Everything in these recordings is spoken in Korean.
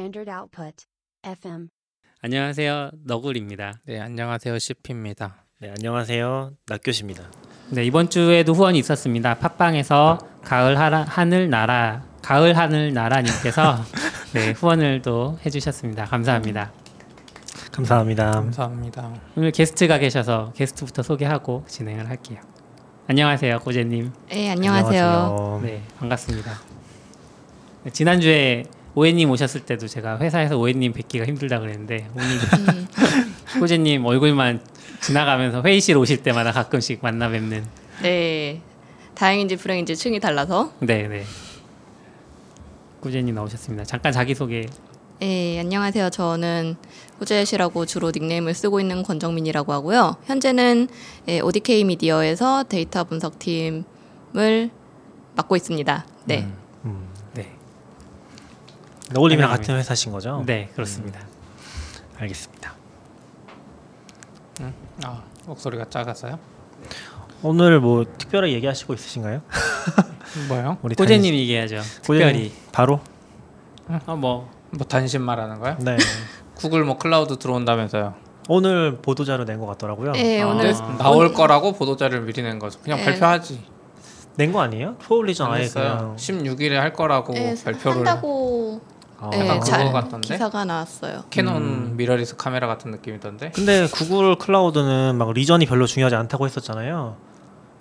Standard Output. FM. 안녕하세요. 너굴입니다. 네, 안녕하세요. CP입니다. 네, 안녕하세요. 낙교시입니다. 네, 이번 주에도 후원이 있었습니다. 팟빵에서 가을 하라, 하늘 나라 가을 하늘 나라님께서 네, 후원을 또 해주셨습니다. 감사합니다. 감사합니다. 감사합니다. 오늘 게스트가 계셔서 게스트부터 소개하고 진행을 할게요. 안녕하세요, 고재님. 네, 안녕하세요. 네, 반갑습니다. 네, 지난주에 오해님 오셨을 때도 제가 회사에서 오해님 뵙기가 힘들다 그랬는데 오늘 음, 고재님 얼굴만 지나가면서 회의실 오실 때마다 가끔씩 만나 뵙는 네, 다행인지 불행인지 층이 달라서. 네, 네. 고재님 나오셨습니다. 잠깐 자기 소개. 네, 안녕하세요. 저는 호재시라고 주로 닉네임을 쓰고 있는 권정민이라고 하고요. 현재는 예, ODK 미디어에서 데이터 분석팀을 맡고 있습니다. 네, 음, 네, 너울님이랑. 같은 회사신 거죠? 네 그렇습니다. 알겠습니다. 아, 목소리가 작아서요? 오늘 뭐 특별히 얘기하시고 있으신가요? 뭐요? 우리 고재님 얘기하죠. 단신- 특별히 고재님 바로? 어뭐 뭐 단신 말하는 거요? 네. 구글 뭐 클라우드 들어온다면서요? 오늘 보도자료 낸 것 같더라고요. 네, 아. 오늘 나올 거라고 보도 자료를 미리 낸 거죠. 그냥 네. 발표하지. 낸 거 아니에요? 포올리전 안 아예. 그냥 16일에 할 거라고 네, 발표를 한다고 아. 네, 약간 잘 그거 같던데? 기사가 나왔어요. 캐논 음. 미러리스 카메라 같은 느낌이던데. 근데 구글 클라우드는 막 region이 별로 중요하지 않다고 했었잖아요.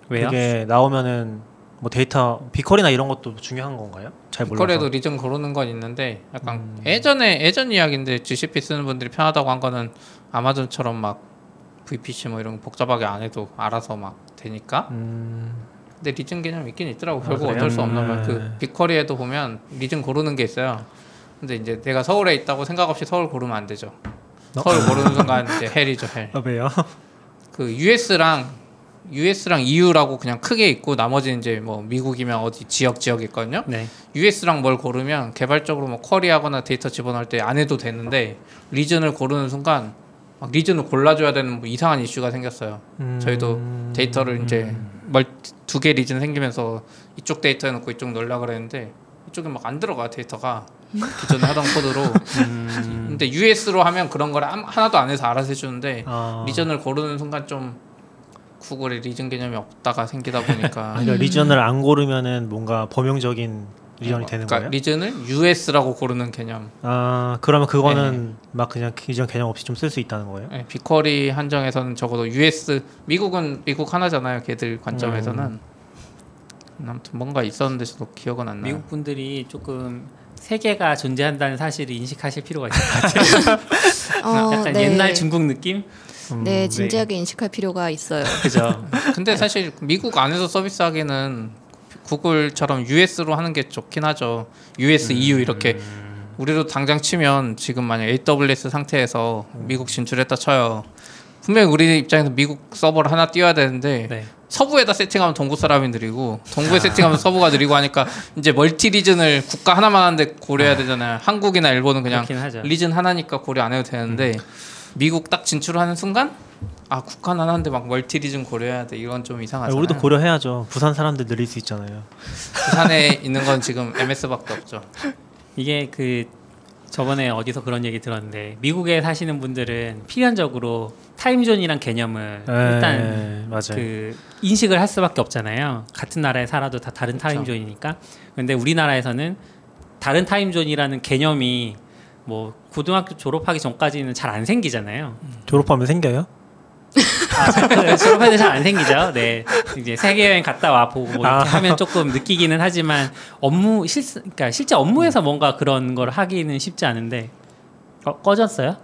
왜요? 그게 나오면은 뭐 데이터 BigQuery나 이런 것도 중요한 건가요? 잘 몰라서. BigQuery에도 region 고르는 건 있는데 약간 음. 예전에 예전 이야기인데 GCP 쓰는 분들이 편하다고 한 거는 아마존처럼 막 VPC 뭐 이런 거 복잡하게 안 해도 알아서 막 되니까 음, 근데 region 개념 있긴 있더라고. 아, 결국 그래요? 어쩔 수 없는 말. 음. 그 BigQuery에도 보면 region 고르는 게 있어요. 근데 이제 내가 서울에 있다고 생각 없이 서울 고르면 안 되죠. 어? 서울 고르는 순간 이제 hell이죠 hell. 아, 왜요? 그 US랑 US랑 EU라고 그냥 크게 있고 나머지는 이제 뭐 미국이면 어디 지역 지역 있거든요. 네. US랑 뭘 고르면 개별적으로 뭐 query하거나 데이터 집어넣을 때 안 해도 되는데 region을 고르는 순간 막 region을 골라줘야 되는 뭐 이상한 이슈가 생겼어요. 음, 저희도 데이터를 이제 두 개 region 생기면서 이쪽 데이터 해놓고 이쪽 넣으려 그랬는데 이쪽에 막 안 들어가 데이터가 기존에 하던 코드로 음, 근데 US로 하면 그런 걸 한- 하나도 안 해서 알아서 해주는데 아, region을 고르는 순간 좀 구글에 region 개념이 없다가 생기다 보니까 아, 그러니까 region을 안 고르면은 뭔가 범용적인 리전이 되는 그러니까 거예요? 리전을 US라고 고르는 개념 아 그러면 그거는 네. 막 그냥 리전 개념 없이 좀 쓸 수 있다는 거예요? 예, 비쿼리 한정에서는 적어도 US 미국은 미국 하나잖아요 걔들 관점에서는 음. 아무튼 뭔가 있었는데 저도 기억은 안 나요 미국 분들이 조금 세계가 존재한다는 사실을 인식하실 필요가 있을 것 같아요. 어, 약간 네. 옛날 중국 느낌? 음, 네, 진지하게 인식할 필요가 있어요. 그죠? 근데 사실 미국 안에서 서비스하기는 구글처럼 US로 하는 게 좋긴 하죠. US, EU 이렇게 우리도 당장 치면 지금 만약 AWS 상태에서 미국 진출했다 쳐요. 분명히 우리 입장에서 미국 서버를 하나 띄워야 되는데 네. 서부에다 세팅하면 동부 사람이 느리고 동부에 세팅하면 서부가 느리고 하니까 이제 멀티 리즌을 국가 하나만 하는데 고려해야 되잖아요. 한국이나 일본은 그냥. 리즌 하나니까 고려 안 해도 되는데 미국 딱 진출하는 순간 아 국가 하나인데 막 multi region 고려해야 돼 이건 좀 아, 이상하잖아요. 우리도 고려해야죠. 부산 사람들 늘릴 수 있잖아요. 부산에 있는 건 지금 MS밖에 없죠. 이게 그 저번에 어디서 그런 얘기 들었는데 미국에 사시는 분들은 필연적으로 time zone이란 개념을 일단 네, 맞아요. 그 인식을 할 수밖에 없잖아요. 같은 나라에 살아도 다 다른 time zone이니까. 근데 우리나라에서는 다른 time zone이라는 개념이 뭐 고등학교 졸업하기 전까지는 잘 안 생기잖아요. 졸업하면 생겨요? 아, 잘- 졸업할 때 잘 안 생기죠. 네, 이제 세계 여행 갔다 와 보고 뭐 이렇게 아. 하면 조금 느끼기는 하지만 업무 실 그러니까 실제 업무에서 뭔가 그런 걸 하기는 쉽지 않은데 어, 꺼졌어요?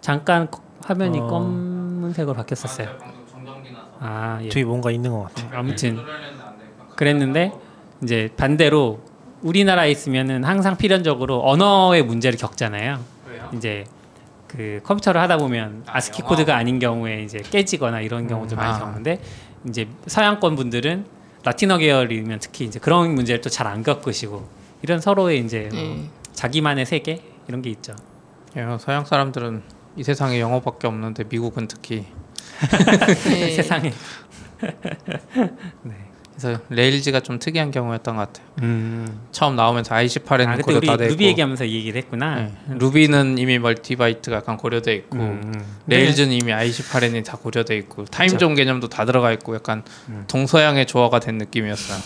잠깐 꺼- 화면이 어. 검은색으로 바뀌었었어요. 아, 예. 저기 뭔가 있는 것 같아. 아무튼 그랬는데 이제 반대로 우리나라에 있으면은 항상 필연적으로 언어의 문제를 겪잖아요. 이제 그 컴퓨터를 하다 보면 아스키 코드가 아닌 경우에 이제 깨지거나 이런 경우도 많이 아. 겪는데 이제 서양권 분들은 라틴어 계열이면 특히 이제 그런 문제를 또 잘 안 겪으시고 이런 서로의 이제 뭐 네. 자기만의 세계 이런 게 있죠. 예, 서양 사람들은 이 세상에 영어밖에 없는데 미국은 특히 네. 세상에. 네. 그래서 Rails가 좀 특이한 경우였던 것 같아요. 음. 처음 나오면서 i18n은 아 그때 고려 우리 다돼 있고 루비 얘기하면서 이 얘기를 했구나. 네. Ruby는 이미 multibyte가 약간 고려돼 있고 음, 음. Rails는 이미 i18n은 다 고려돼 있고 timezone 개념도 다 들어가 있고 약간 동서양의 조화가 된 느낌이었어요.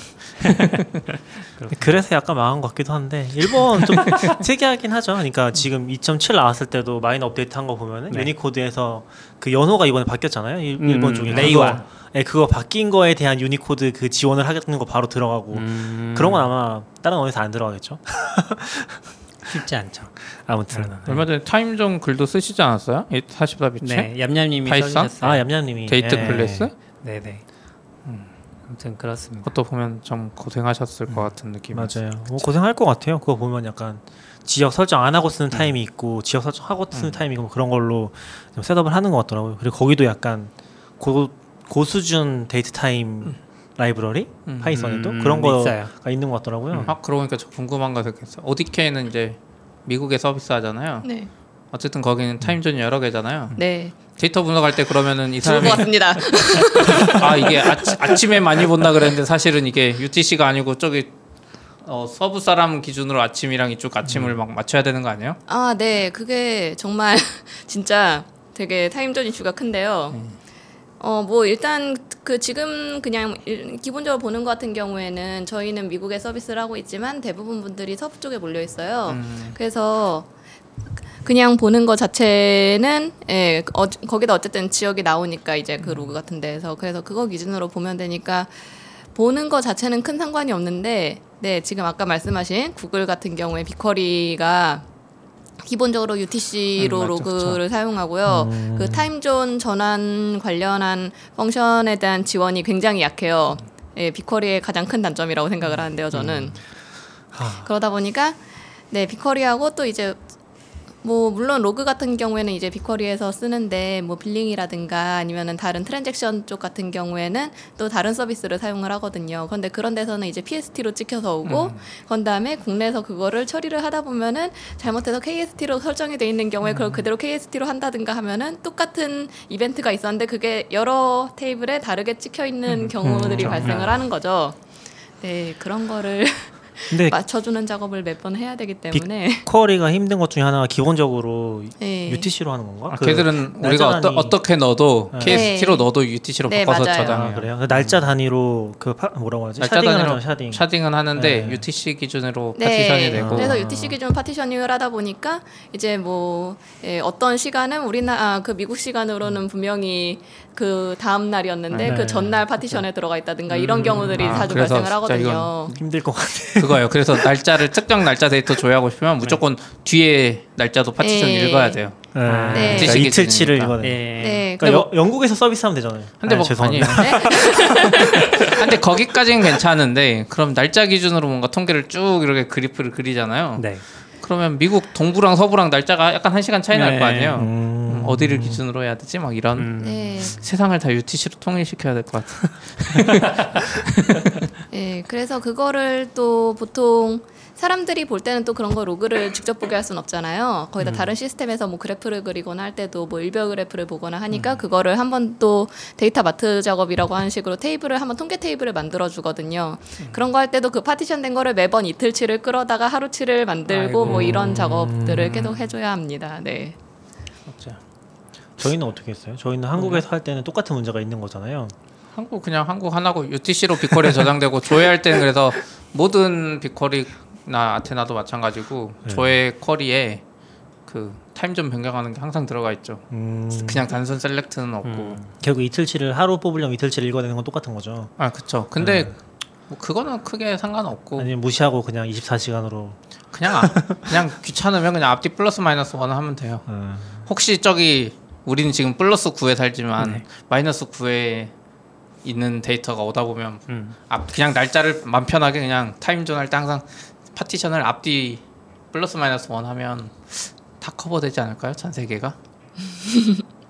그래서 약간 망한 것 같기도 한데 일본 좀 특이하긴 하죠. 그러니까 지금 2.7 나왔을 때도 마이너 업데이트 한 거 보면은 네. 유니코드에서 그 연호가 이번에 바뀌었잖아요. 일, 음, 쪽에 레이와. 네, 그거 바뀐 거에 대한 유니코드 그 지원을 하겠다는 거 바로 들어가고 음. 그런 건 아마 다른 언어에서 안 들어가겠죠. 쉽지 않죠. 아무튼 네. 얼마 전에 timezone 글도 쓰시지 않았어요? 44bits? 네, 얌얌님이? 써주셨어요. 아 얌얌님이 데이트 예. 클래스? 네네. 아무튼 그렇습니다. 그것도 보면 좀 고생하셨을 것 같은 느낌이 맞아요. 뭐 고생할 것 같아요. 그거 보면 약간 지역 설정 안 하고 쓰는 타임이 있고 지역 설정 하고 쓰는 타임이 있고 그런 걸로 좀 setup을 하는 것 같더라고요. 그리고 거기도 약간 고 고수준 date time 라이브러리 음. Python에도 음, 그런 거가 있어요. 있는 것 같더라고요. 아 그러고 보니까 저 궁금한 거 생겼어요. ODK는 이제 미국에 서비스 하잖아요. 네. 어쨌든 거기는 timezone이 여러 개잖아요. 네. 데이터 분석할 때 그러면은 이 사람이 것 같습니다. 아 이게 아치, 아침에 많이 본다 그랬는데 사실은 이게 UTC가 아니고 저기 어, 서부 사람 기준으로 아침이랑 이쪽 아침을 막 맞춰야 되는 거 아니에요? 아, 네. 그게 정말 진짜 되게 타임존 이슈가 큰데요. 어, 뭐 일단 그 지금 그냥 일- 기본적으로 보는 것 같은 경우에는 저희는 미국에 서비스를 하고 있지만 대부분 분들이 서부 쪽에 몰려 있어요. 음. 그래서 그냥 보는 것 자체는 예, 어, 거기다 어쨌든 지역이 나오니까 이제 그 로그 같은 데에서 그래서 그거 기준으로 보면 되니까 보는 것 자체는 큰 상관이 없는데 네, 지금 아까 말씀하신 구글 같은 경우에 BigQuery가 기본적으로 UTC로 음, 로그를 사용하고요. 음. 그 timezone 전환 관련한 function에 대한 지원이 굉장히 약해요. 예, BigQuery의 가장 큰 단점이라고 생각을 하는데요, 저는. 아, 그러다 보니까 네 BigQuery하고 또 이제 뭐 물론 로그 같은 경우에는 이제 BigQuery에서 쓰는데 뭐 billing이라든가 아니면은 다른 transaction 쪽 같은 경우에는 또 다른 서비스를 사용을 하거든요. 그런데 그런 데서는 이제 PST로 찍혀서 오고 그런 다음에 국내에서 그거를 처리를 하다 보면은 잘못해서 KST로 설정이 돼 있는 경우에 그걸 그대로 KST로 한다든가 하면은 똑같은 이벤트가 있었는데 그게 여러 테이블에 다르게 찍혀 있는 경우들이 발생을 하는 거죠. 네 그런 거를 근데 맞춰주는 작업을 몇 번 해야 되기 때문에 query가 힘든 것 중에 하나가 기본적으로 네. UTC로 하는 건가? 아, 그 걔들은 우리가 어떠, 어떻게 넣어도 네. KST로 넣어도 UTC로 네, 바꿔서 맞아요. 아, 저장해요. 그래요? 그 날짜 단위로 그 파, 뭐라고 하지? 날짜 sharding을 단위로 하죠, sharding. sharding은 하는데 네. UTC 기준으로 네, 파티션이 되고 그래서 아. UTC 기준 partitioning을 하다 보니까 이제 뭐 예, 어떤 시간은 우리나 아, 그 미국 시간으로는 분명히 그 다음 날이었는데 네. 그 전날 파티션에 들어가 있다든가 이런 경우들이 아, 자주 발생을 하거든요. 힘들 것 같아. 그거예요. 그래서 날짜를 특정 날짜 데이터 조회하고 싶으면 무조건 뒤에 날짜도 파티션 네. 읽어야 돼요. 아, 네. 그러니까 UTC 이틀치를 기준이니까. 이거는. 예. 네, 그러니까 여- 영국에서 서비스하면 되잖아요. 근데 아, 뭐 죄송합니다. 아니에요. 근데 거기까지는 괜찮은데 그럼 날짜 기준으로 뭔가 통계를 쭉 이렇게 그래프를 그리잖아요. 네. 그러면 미국 동부랑 서부랑 날짜가 약간 한 시간 차이 날거 네. 아니에요. 음. 음, 어디를 기준으로 해야 되지? 막 이런 음. 네, 세상을 다 UTC로 통일시켜야 될 것 같아. 예, 그래서 그거를 또 보통 사람들이 볼 때는 또 그런 거 로그를 직접 보게 할 수는 없잖아요. 거기다 다른 시스템에서 뭐 그래프를 그리거나 할 때도 뭐 일별 그래프를 보거나 하니까 그거를 한번 또 data mart 작업이라고 하는 식으로 테이블을 한번 통계 테이블을 만들어 주거든요. 그런 거 할 때도 그 파티션 된 거를 매번 이틀치를 끌어다가 하루치를 만들고 뭐 이런 작업들을 계속 해줘야 합니다. 네. 맞죠. 저희는 어떻게 했어요? 저희는 한국에서 할 때는 똑같은 문제가 있는 거잖아요. 한국 그냥 한국 하나고 UTC로 BigQuery에 저장되고 조회할 때는 그래서 모든 BigQuery나 Athena도 마찬가지고 네. 조회 쿼리에 그 timezone 변경하는 게 항상 들어가 있죠. 음, 그냥 단순 select는 없고. 음. 결국 이틀치를 하루 뽑으려면 이틀치를 읽어내는 건 똑같은 거죠. 아 그쵸. 근데 뭐 그거는 크게 상관없고 아니면 무시하고 그냥 24시간으로. 그냥 아- 그냥 귀찮으면 그냥 앞뒤 플러스 마이너스 one 하면 돼요. 음. 혹시 저기 우리는 지금 플러스 9에 살지만 네. 마이너스 9에 있는 데이터가 오다 보면 음. 앞 그냥 날짜를 맘 편하게 그냥 timezone 할 때 항상 파티션을 앞뒤 플러스 마이너스 one 하면 다 커버되지 않을까요? 전 세계가?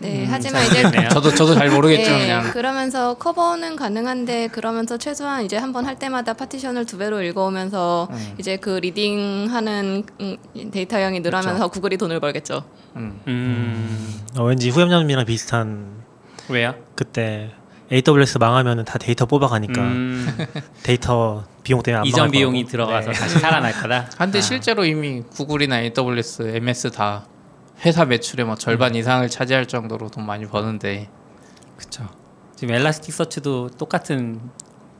네, 음, 하지만 잘 이제. 저도 저도 잘 모르겠지만 네, 그냥 그러면서 커버는 가능한데 그러면서 최소한 이제 한 번 할 때마다 파티션을 두 배로 읽어오면서 음. 이제 그 reading하는 음, 데이터량이 늘어나면서 구글이 돈을 벌겠죠. 음. 음. 어, 왠지 후염염이랑 비슷한 왜요? 그때 AWS 망하면은 다 데이터 뽑아가니까 음, 데이터 비용 때문에 안 이전 비용이 거라고. 들어가서 네. 다시 살아날 거다. 한데 아. 실제로 이미 구글이나 AWS, MS 다 회사 매출의 뭐 절반 이상을 차지할 정도로 돈 많이 버는데 그렇죠. 지금 Elasticsearch도 똑같은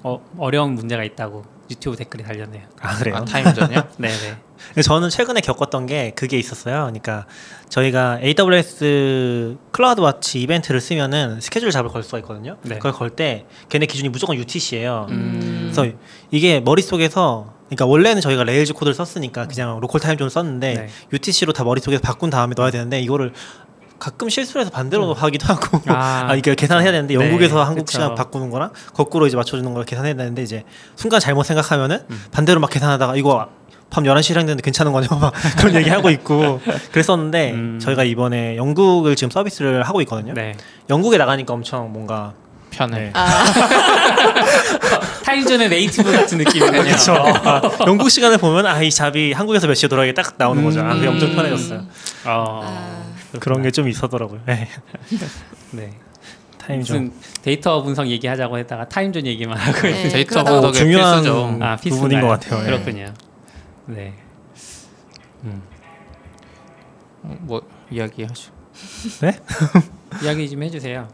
어, 어려운 문제가 있다고 유튜브 댓글에 달렸네요. 아 그래요? 아, timezone이요? 네네. 저는 최근에 겪었던 게 그게 있었어요. 그러니까 저희가 AWS CloudWatch 이벤트를 쓰면은 스케줄 잡을 걸 수가 있거든요. 네. 그걸 걸 때 걔네 기준이 무조건 UTC예요. 음. 그래서 이게 머릿 속에서 그러니까 원래는 저희가 Rails 코드를 썼으니까 그냥 local timezone을 썼는데 네. UTC로 다 머릿속에서 바꾼 다음에 넣어야 되는데 이거를 가끔 실수를 해서 반대로 하기도 하고 음. 아. 아, 이게 계산을 해야 되는데 네, 영국에서 한국 그쵸. 시간 바꾸는 거랑 거꾸로 이제 맞춰주는 걸 계산해야 되는데 이제 순간 잘못 생각하면은 음. 반대로 막 계산하다가 이거 밤 11시 실행되는데 괜찮은 거냐 막 그런 얘기 하고 있고 그랬었는데 음. 저희가 이번에 영국을 지금 서비스를 하고 있거든요. 네. 영국에 나가니까 엄청 뭔가 편해. 네. 아, 타임존의 네이티브 같은 느낌이군요. 그렇죠. 아, 영국 시간을 보면 아 이 잡이 한국에서 몇 시에 돌아가게 딱 나오는 거죠. 아, 그게 음. 엄청 편해졌어요. 어, 아, 그런 게 좀 있었더라고요. 네. 네. time zone 무슨 데이터 분석 얘기하자고 했다가 time zone 얘기만 하고 네, 데이터 그러다가- 분석의 중요한 필수죠. 아, 부분인? 것 같아요. 예. 그렇군요. 네. 어, 뭐 이야기하시고 이야기 좀 해주세요.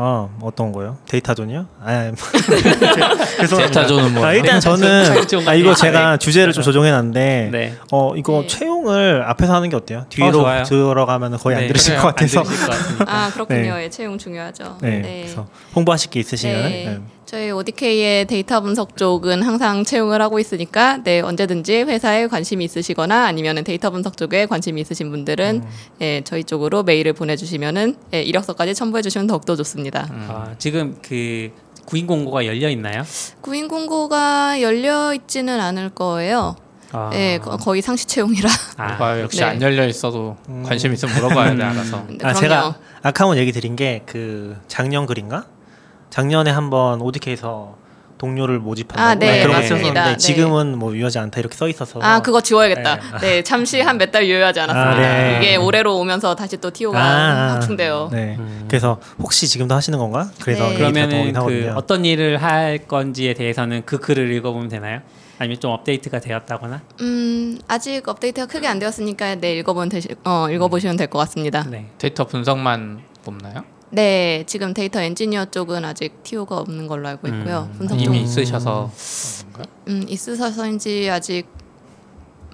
아 어떤 거요? 데이터 zone이요? 아 그래서 데이터 zone은 뭐 아, 일단 저는 데이터존 아 이거 제가 주제를 좀 조정해놨는데 네. 어 이거 네. 채용을 앞에서 하는 게 어때요? 어, 뒤로 좋아요. 들어가면 거의 안 네. 들으실 그래요. 것 같아서 안 들으실 것. 아 그렇군요. 예, 채용 중요하죠. 네, 그래서 홍보하실 게 있으시면 네. 네. 저희 ODK의 데이터 분석 쪽은 항상 채용을 하고 있으니까 네 언제든지 회사에 관심이 있으시거나 아니면 데이터 분석 쪽에 관심이 있으신 분들은 음. 예, 저희 쪽으로 메일을 보내주시면은 예, 이력서까지 첨부해 주시면 더욱더 좋습니다. 아, 지금 그 구인 공고가 열려 있나요? 구인 공고가 열려 있지는 않을 거예요. 아, 예, 거- 거의 상시 채용이라. 아, 봐 역시 네. 안 열려 있어도 관심 있으면 물어봐야 돼 알아서. 네, 아. 제가 아까 한번 얘기 드린 게 그 작년 글인가? 작년에 한번 ODK에서 동료를 모집한다고 아, 네, 그런 거 맞습니다. 쓰셨는데 네. 지금은 뭐 유효하지 않다 이렇게 써 있어서 아 그거 지워야겠다. 네. 네, 잠시 한 몇 달 유효하지 않았습니다. 아, 네. 이게 올해로 오면서 다시 또 TO가 아, 확충돼요. 네. 음. 그래서 혹시 지금도 하시는 건가? 그래서 네. 그러면은 그. 어떤 일을 할 건지에 대해서는 그 글을 읽어보면 되나요? 아니면 좀 업데이트가 되었다거나? 음 아직 업데이트가 크게 안 되었으니까 네 읽어보면 되시, 어 읽어보시면 될 것 같습니다. 네. 데이터 분석만 뽑나요? 네, 지금 데이터 엔지니어 쪽은 아직 TO가 없는 걸로 알고 있고요. 음, 분석 쪽 이미 음, 있으셔서 있으셔서인지 아직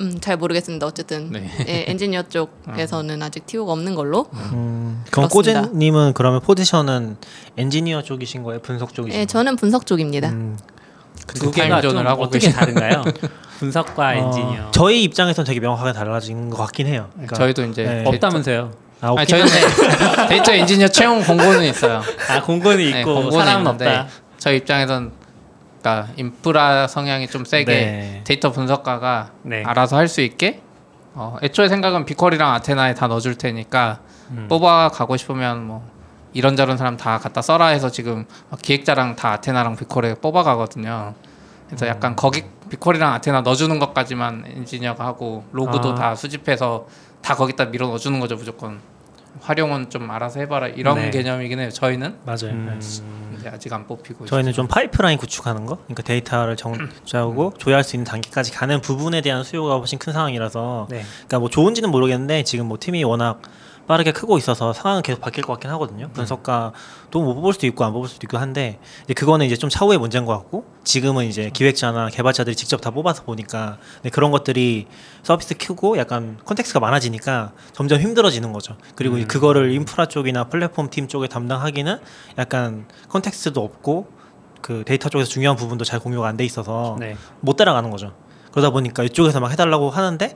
음, 잘 모르겠습니다. 어쨌든 네. 예, 엔지니어 쪽에서는 아직 TO가 없는 걸로. 음, 그럼 그렇습니다. 꼬제님은 그러면 포지션은 엔지니어 쪽이신 거예요? 분석 쪽이신 예, 저는 분석 쪽입니다. 음, 두 개가 좀 하고 어떻게? 다른가요? 분석과 어, 엔지니어. 저희 입장에서는 되게 명확하게 달라진 것 같긴 해요. 그러니까, 저희도 이제 네. 없다면서요? 아, 아니, 없긴 저희는 데이터 엔지니어 채용 공고는 있어요. 아 공고는 네, 있고 공고는 사람은 없다. 저희 입장에선 그러니까 인프라 성향이 좀 세게 네. 데이터 분석가가 네. 알아서 할 수 있게 어, 애초에 생각은 BigQuery랑 Athena에 다 넣어줄 테니까 음. 뽑아 가고 싶으면 뭐 이런저런 사람 다 갖다 써라 해서 지금 막 기획자랑 다 아테나랑 비퀄에 뽑아 가거든요. 그래서 약간 음. 거기 비퀄이랑 아테나 넣어주는 것까지만 엔지니어가 하고 로그도 아. 다 수집해서 다 거기다 밀어 넣어주는 거죠 무조건. 활용은 좀 알아서 해봐라 이런 네. 개념이긴 해요. 저희는 맞아요. 음. 네. 이제 아직 안 뽑히고 저희는 있어요. 좀 파이프라인 구축하는 거, 그러니까 데이터를 정자하고 조회할 수 있는 단계까지 가는 부분에 대한 수요가 훨씬 큰 상황이라서, 네. 그러니까 뭐 좋은지는 모르겠는데 지금 뭐 팀이 워낙 빠르게 크고 있어서 상황은 계속 바뀔 것 같긴 하거든요. 분석가도 뭐 뽑을 수도 있고 안 뽑을 수도 있고 한데 이제 그거는 이제 좀 차후의 문제인 것 같고 지금은 이제 기획자나 개발자들이 직접 다 뽑아서 보니까 근데 그런 것들이 서비스 크고 약간 context가 많아지니까 점점 힘들어지는 거죠. 그리고 음. 그거를 인프라 쪽이나 플랫폼 팀 쪽에 담당하기는 약간 context도 없고 그 데이터 쪽에서 중요한 부분도 잘 공유가 안 돼 있어서 네. 못 따라가는 거죠. 그러다 보니까 이쪽에서 막 해달라고 하는데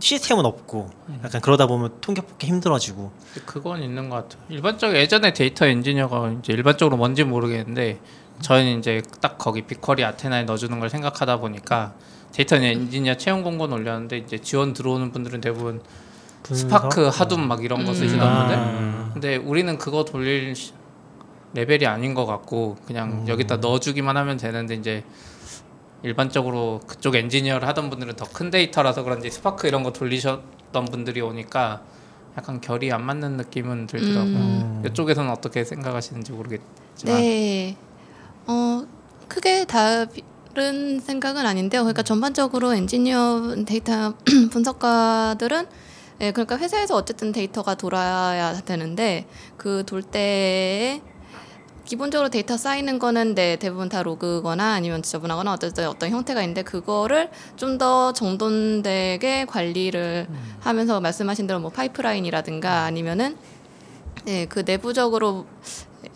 시스템은 없고 약간 그러다 보면 통계 뽑기 힘들어지고 그건 있는 것 같아요. 일반적으로 예전에 데이터 엔지니어가 이제 일반적으로 뭔지 모르겠는데 저희는 이제 딱 거기 BigQuery Athena에 넣어주는 걸 생각하다 보니까 데이터 엔지니어 채용 공고는 올렸는데 이제 지원 들어오는 분들은 대부분 분석? Spark Hadoop 막 이런 거 음. 쓰시던 분들. 아. 근데 우리는 그거 돌릴 시- 레벨이 아닌 것 같고 그냥 여기다 넣어주기만 하면 되는데 이제 일반적으로 그쪽 엔지니어를 하던 분들은 더 큰 데이터라서 그런지 스파크 이런 거 돌리셨던 분들이 오니까 약간 결이 안 맞는 느낌은 들더라고요. 음. 이쪽에서는 어떻게 생각하시는지 모르겠지만 네. 어, 크게 다른 생각은 아닌데요. 그러니까 전반적으로 엔지니어 데이터 분석가들은 예, 그러니까 회사에서 어쨌든 데이터가 돌아야 되는데 그 돌 때에 기본적으로 데이터 쌓이는 거는 네, 대부분 다 로그거나 아니면 지저분하거나 어쨌든 어떤 형태가 있는데 그거를 좀 더 정돈되게 관리를 하면서 말씀하신 대로 뭐 파이프라인이라든가 아니면은 네, 그 내부적으로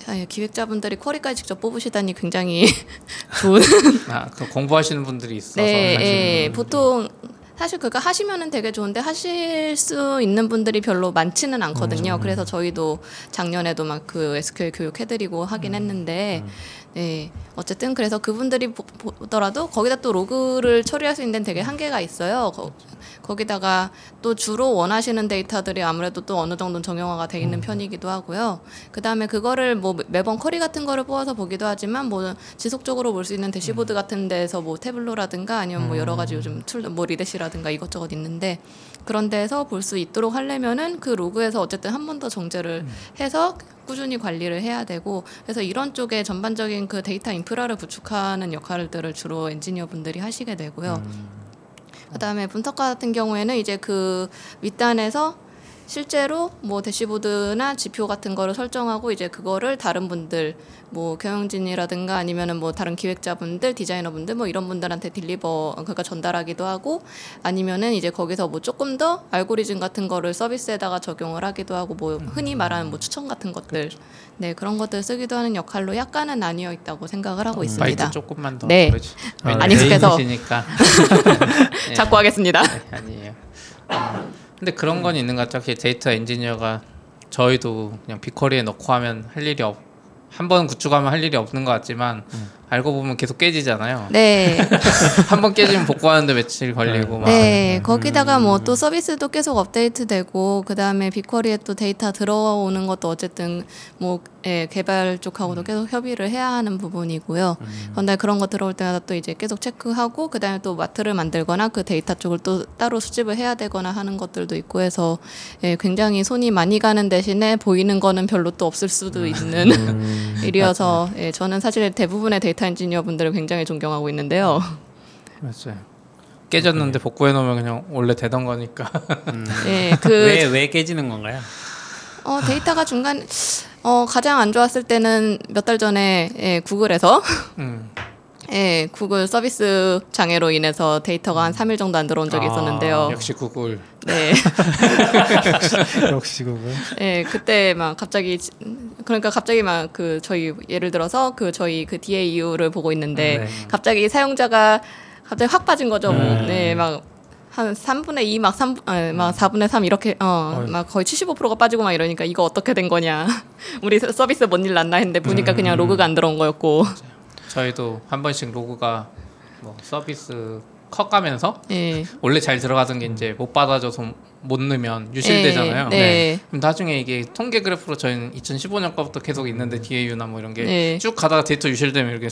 아, 기획자분들이 쿼리까지 직접 뽑으시다니 굉장히 좋은 아, 그 공부하시는 분들이 있어서 네. 예, 보통 사실 그거 하시면은 되게 좋은데 하실 수 있는 분들이 별로 많지는 않거든요. 그래서 저희도 작년에도 막 그 SQL 교육 해드리고 하긴 했는데, 네, 어쨌든 그래서 그분들이 보, 보더라도 거기다 또 log를 처리할 수 있는 데는 되게 한계가 있어요. 거, 거기다가 또 주로 원하시는 데이터들이 아무래도 또 어느 정도 정형화가 돼 있는 편이기도 하고요. 그 다음에 그거를 뭐 매번 query 같은 거를 뽑아서 보기도 하지만 뭐 지속적으로 볼 수 있는 대시보드 같은 데서 뭐 Tableau라든가 아니면 뭐 여러 가지 요즘 tool, 뭐 Redash라든가 이것저것 있는데 그런 데서 볼 수 있도록 하려면은 그 로그에서 어쨌든 한 번 더 정제를 해서 꾸준히 관리를 해야 되고 그래서 이런 쪽에 전반적인 그 데이터 인프라를 구축하는 역할들을 주로 엔지니어 분들이 하시게 되고요. 그다음에 분석가 같은 경우에는 이제 그 윗단에서 실제로 뭐 대시보드나 지표 같은 거를 설정하고 이제 그거를 다른 분들 뭐 경영진이라든가 아니면은 뭐 다른 기획자분들, 디자이너분들 뭐 이런 분들한테 딜리버 그러니까 전달하기도 하고 아니면은 이제 거기서 뭐 조금 더 알고리즘 같은 거를 서비스에다가 적용을 하기도 하고 뭐 흔히 말하는 뭐 추천 같은 것들 네 그런 것들 쓰기도 하는 역할로 약간은 나뉘어 있다고 생각을 하고 있습니다. 마이크 조금만 더 네. 아, 왜냐면 안 익숙해서. 개인이시니까. 네. 자꾸 하겠습니다. 네, 아니에요. 어, 근데 그런 건 있는 것 같아요. 데이터 엔지니어가 저희도 그냥 빅쿼리에 넣고 하면 할 일이 없. 한 번 구축하면 할 일이 없는 것 같지만 알고 보면 계속 깨지잖아요. 네. 한 번 깨지면 복구하는데 며칠 걸리고 막. 네, 거기다가 뭐 또 서비스도 계속 업데이트되고 그 다음에 BigQuery에 또 데이터 들어오는 것도 어쨌든 뭐 예, 개발 쪽하고도 계속 협의를 해야 하는 부분이고요. 그런데 그런 거 들어올 때마다 또 이제 계속 체크하고 그 다음에 또 마트를 만들거나 그 데이터 쪽을 또 따로 수집을 해야 되거나 하는 것들도 있고 해서 예, 굉장히 손이 많이 가는 대신에 보이는 거는 별로 또 없을 수도 있는 일이어서 예, 저는 사실 대부분의 데이터 엔지니어 분들을 굉장히 존경하고 있는데요. 맞아요. 깨졌는데 복구해 놓으면 그냥 원래 되던 거니까. 예, 그왜왜 깨지는 건가요? 어, 데이터가 중간 어, 가장 안 좋았을 때는 몇 달 전에 예, 구글에서 음. 예, 구글 서비스 장애로 인해서 데이터가 한 3일 정도 안 들어온 적이 아, 있었는데요. 역시 구글. 네. 역시 그거. 예, 그때 막 갑자기 지- 그러니까 갑자기 막 그 저희 예를 들어서 그 저희 그 DAU를 보고 있는데 네. 갑자기 사용자가 갑자기 확 빠진 거죠. 뭐. 음. 네, 막 한 3분의 2, 막 3, 아, 막 4분의 3 이렇게 어, 막 거의 75%가 빠지고 막 이러니까 이거 어떻게 된 거냐. 우리 서- 서비스 뭔 일 났나 했는데 보니까 음. 그냥 log가 안 들어온 거였고. 저희도 한 번씩 log가 뭐 서비스 커가면서 예. 원래 잘 들어가던 게 이제 못 받아줘서 못 넣으면 유실되잖아요. 예, 네. 그럼 나중에 이게 통계 그래프로 저희는 2015년 거부터 계속 있는데 DAU나 뭐 이런 게쭉 네. 가다가 데이터 유실되면 이렇게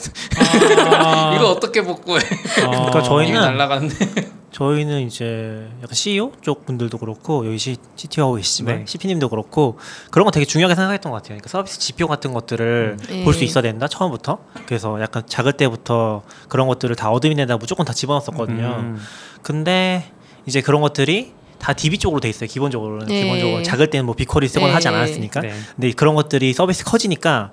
아. 이거 어떻게 복구해? 그러니까 이게 저희는 날라가는데 저희는 이제 약간 CEO 쪽 분들도 그렇고 여기 C, CTO 하고 계시지만 네. CP님도 그렇고 그런 거 되게 중요하게 생각했던 것 같아요. 그러니까 서비스 지표 같은 것들을 음. 볼수 예. 있어야 된다 처음부터. 그래서 약간 작을 때부터 그런 것들을 다 어드민에다 무조건 다 집어넣었거든요. 음. 근데 이제 그런 것들이 다 DB 쪽으로 돼 있어요. 기본적으로는 네. 기본적으로 작을 때는 뭐 BigQuery 쓰거나 네. 하지 않았으니까. 네. 근데 그런 것들이 서비스 커지니까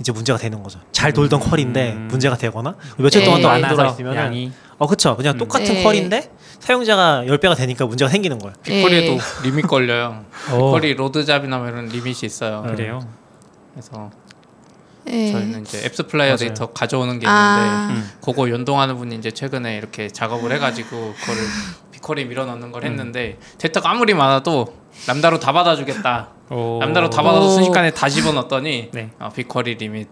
이제 문제가 되는 거죠. 잘 돌던 query인데 음. 문제가 되거나 며칠 네. 동안 또 안 돌아 있으면 양이 어 그쵸 그냥 음. 똑같은 네. query인데 사용자가 10배가 되니까 문제가 생기는 거예요 BigQuery에도 예. limit 걸려요. 어. BigQuery load job이나 뭐 이런 limit이 있어요. 그래요. 그래서 예. 저희는 이제 AppsFlyer 맞아요. 데이터 가져오는 게 있는데 아. 음. 그거 연동하는 분이 이제 최근에 이렇게 작업을 해가지고 그거를 BigQuery 밀어 넣는 걸 했는데 데이터가 아무리 많아도 Lambda로 다 받아주겠다. 오. Lambda로 다 받아서 오. 순식간에 다 집어넣었더니 네. 어, BigQuery limit.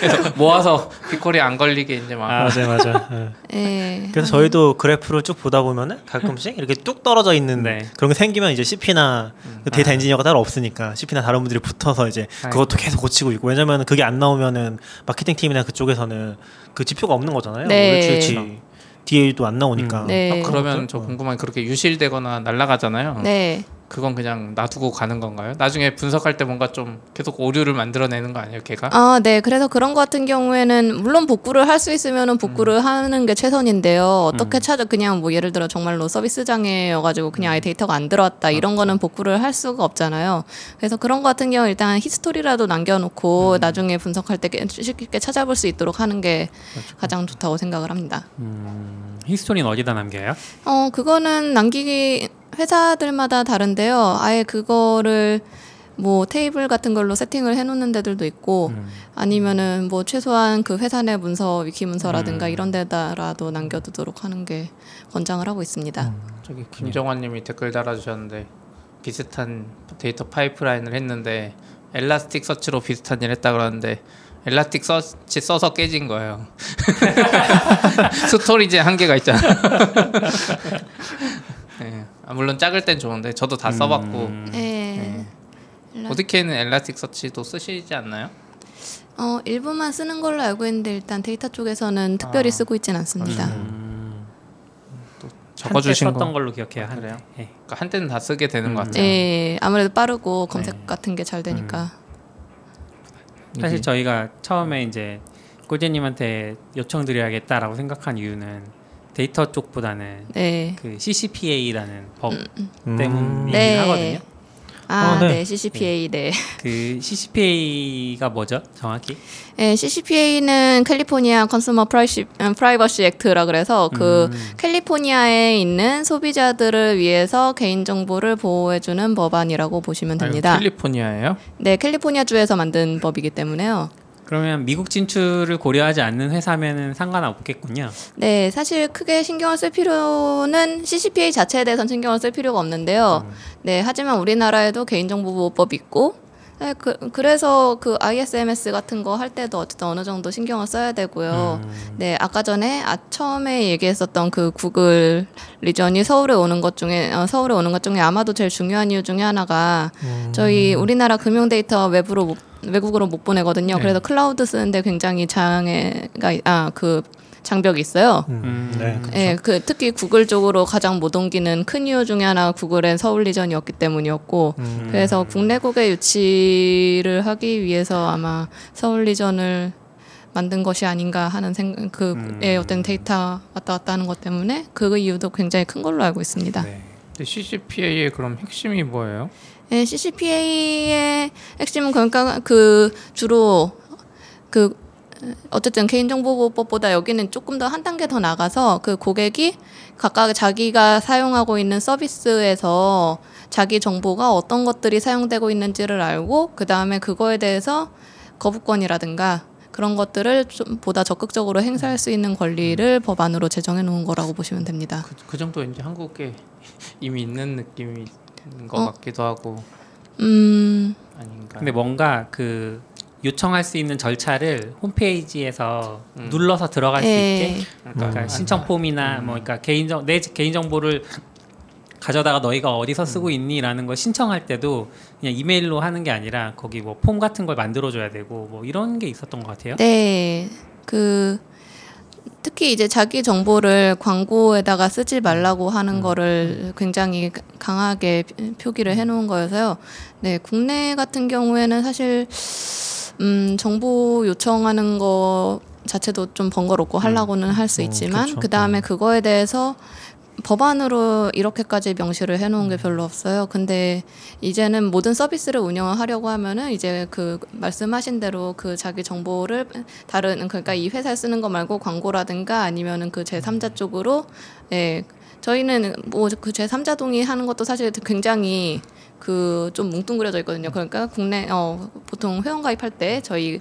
그래서 모아서 BigQuery 안 걸리게 이제 막 아. 맞아요 맞아요 예. 예. 그래서 저희도 그래프를 쭉 보다 보면은 가끔씩 이렇게 뚝 떨어져 있는 네. 그런 게 생기면 이제 CP나 그 데이터 엔지니어가 따로 없으니까 CP나 다른 분들이 붙어서 이제 그것도 계속 고치고 있고 왜냐면은 그게 안 나오면은 마케팅 팀이나 그쪽에서는 그 지표가 없는 거잖아요 네. 왜 출치 뒤에도 안 나오니까. 네. 아, 그러면 저 궁금한 게 그렇게 유실되거나 날아가잖아요. 네. 그건 그냥 놔두고 가는 건가요? 나중에 분석할 때 뭔가 좀 계속 오류를 만들어내는 거 아니에요, 걔가? 아, 네. 그래서 그런 것 같은 경우에는 물론 복구를 할 수 있으면은 복구를 음. 하는 게 최선인데요. 어떻게 찾아 그냥 뭐 예를 들어 정말로 서비스 장애여가지고 그냥 아예 데이터가 안 들어왔다 이런 그렇죠. 거는 복구를 할 수가 없잖아요. 그래서 그런 것 같은 경우 일단 히스토리라도 음. 남겨놓고 나중에 분석할 때 쉽게 찾아볼 수 있도록 하는 게 그렇죠. 가장 좋다고 생각을 합니다. 음, 히스토리는 어디다 남겨요? 어, 그거는 남기기 회사들마다 다른데요. 아예 그거를 뭐 테이블 같은 걸로 세팅을 해놓는 데들도 있고 음. 아니면은 뭐 최소한 그 회사 내 문서 위키 문서라든가 음. 이런 데다라도 남겨두도록 하는 게 권장을 하고 있습니다. 저기 김정환님이 댓글 달아주셨는데 비슷한 데이터 파이프라인을 했는데 Elasticsearch로 비슷한 일 했다 그러는데 Elasticsearch 써서 깨진 거예요. storage에 한계가 있잖아. 네. 아, 물론 작을 땐 좋은데 저도 다 써봤고 음. 네. ODK는 Elasticsearch도 쓰시지 않나요? 어 일부만 쓰는 걸로 알고 있는데 일단 데이터 쪽에서는 특별히 아. 쓰고 있지는 않습니다. 음. 적어주신 한때 썼던 거. 걸로 기억해요. 한때. 그래요? 예. 그러니까 한때는 다 쓰게 되는 음. 것 같아요. 예, 아무래도 빠르고 검색 네. 같은 게 잘 되니까. 사실 이게- 저희가 처음에 이제 꼴제님한테 요청드려야겠다라고 생각한 이유는 데이터 쪽보다는 네. 그 CCPA라는 법 음. 때문이긴 네. 하거든요. 아, 아, 네. 네. CCPA, 네. 그 CCPA가 뭐죠? 정확히? 네, CCPA는 California Consumer Pricy, 음, Privacy Act라 그래서 그 음. 캘리포니아에 있는 소비자들을 위해서 개인정보를 보호해주는 법안이라고 보시면 아, 됩니다. 캘리포니아예요? 네, 캘리포니아 주에서 만든 법이기 때문에요. 그러면 미국 진출을 고려하지 않는 회사면은 상관없겠군요. 네, 사실 크게 신경을 쓸 필요는 CCPA 자체에 대해서는 신경을 쓸 필요가 없는데요. 네, 하지만 우리나라에도 개인정보보호법 있고, 네, 그, 그래서 그 ISMS 같은 거 할 때도 어쨌든 어느 정도 신경을 써야 되고요. 네, 아까 전에 아, 처음에 얘기했었던 그 구글 region이 서울에 오는 것 중에 어, 서울에 오는 것 중에 아마도 제일 중요한 이유 중에 하나가 저희 우리나라 금융 데이터 외부로 못, 외국으로 못 보내거든요. 네. 그래서 클라우드 쓰는데 굉장히 장애가 아그 장벽이 있어요. 음. 음. 네. 예, 그 특히 구글 쪽으로 가장 못 옮기는 큰 이유 중에 하나 가 구글의 서울 region이었기 때문이었고 음. 그래서 국내국에 유치를 하기 위해서 아마 서울 region을 만든 것이 아닌가 하는 생각 그의 어떤 데이터 왔다 갔다 하는 것 때문에 그 이유도 굉장히 큰 걸로 알고 있습니다. 네. 근데 CCPA의 그럼 핵심이 뭐예요? 예, CCPA의 핵심은 그러니까 그 주로 그 어쨌든 개인정보보호법보다 여기는 조금 더 한 단계 더 나가서 그 고객이 각각 자기가 사용하고 있는 서비스에서 자기 정보가 어떤 것들이 사용되고 있는지를 알고 그 다음에 그거에 대해서 거부권이라든가 그런 것들을 좀 보다 적극적으로 행사할 수 있는 권리를 법안으로 제정해 놓은 거라고 보시면 됩니다. 그, 그 정도 이제 한국에 이미 있는 느낌인 것 어? 같기도 하고 음, 아닌가. 근데 뭔가 그 요청할 수 있는 절차를 홈페이지에서 음. 눌러서 들어갈 수 예. 있게 그러니까 그러니까 신청 폼이나 뭐 그러니까 개인정 내 개인 정보를 가져다가 너희가 어디서 쓰고 있니라는 걸 신청할 때도 그냥 이메일로 하는 게 아니라 거기 뭐 폼 같은 걸 만들어 줘야 되고 뭐 이런 게 있었던 것 같아요. 네, 그 특히 이제 자기 정보를 광고에다가 쓰지 말라고 하는 거를 굉장히 강하게 표기를 해 놓은 거여서요. 네, 국내 같은 경우에는 사실 음, 정보 요청하는 거 자체도 좀 번거롭고 하려고는 할수 음, 있지만 그렇죠. 그 다음에 그거에 대해서 법안으로 이렇게까지 명시를 해놓은 게 별로 없어요. 근데 이제는 모든 서비스를 운영을 하려고 하면은 이제 그 말씀하신 대로 그 자기 정보를 다른 그러니까 이 회사에 쓰는 거 말고 광고라든가 아니면은 그 제3자 쪽으로 예. 저희는 뭐 그 제3자 동의 하는 것도 사실 굉장히 그 좀 뭉뚱그려져 있거든요. 그러니까 국내 어 보통 회원 가입할 때 저희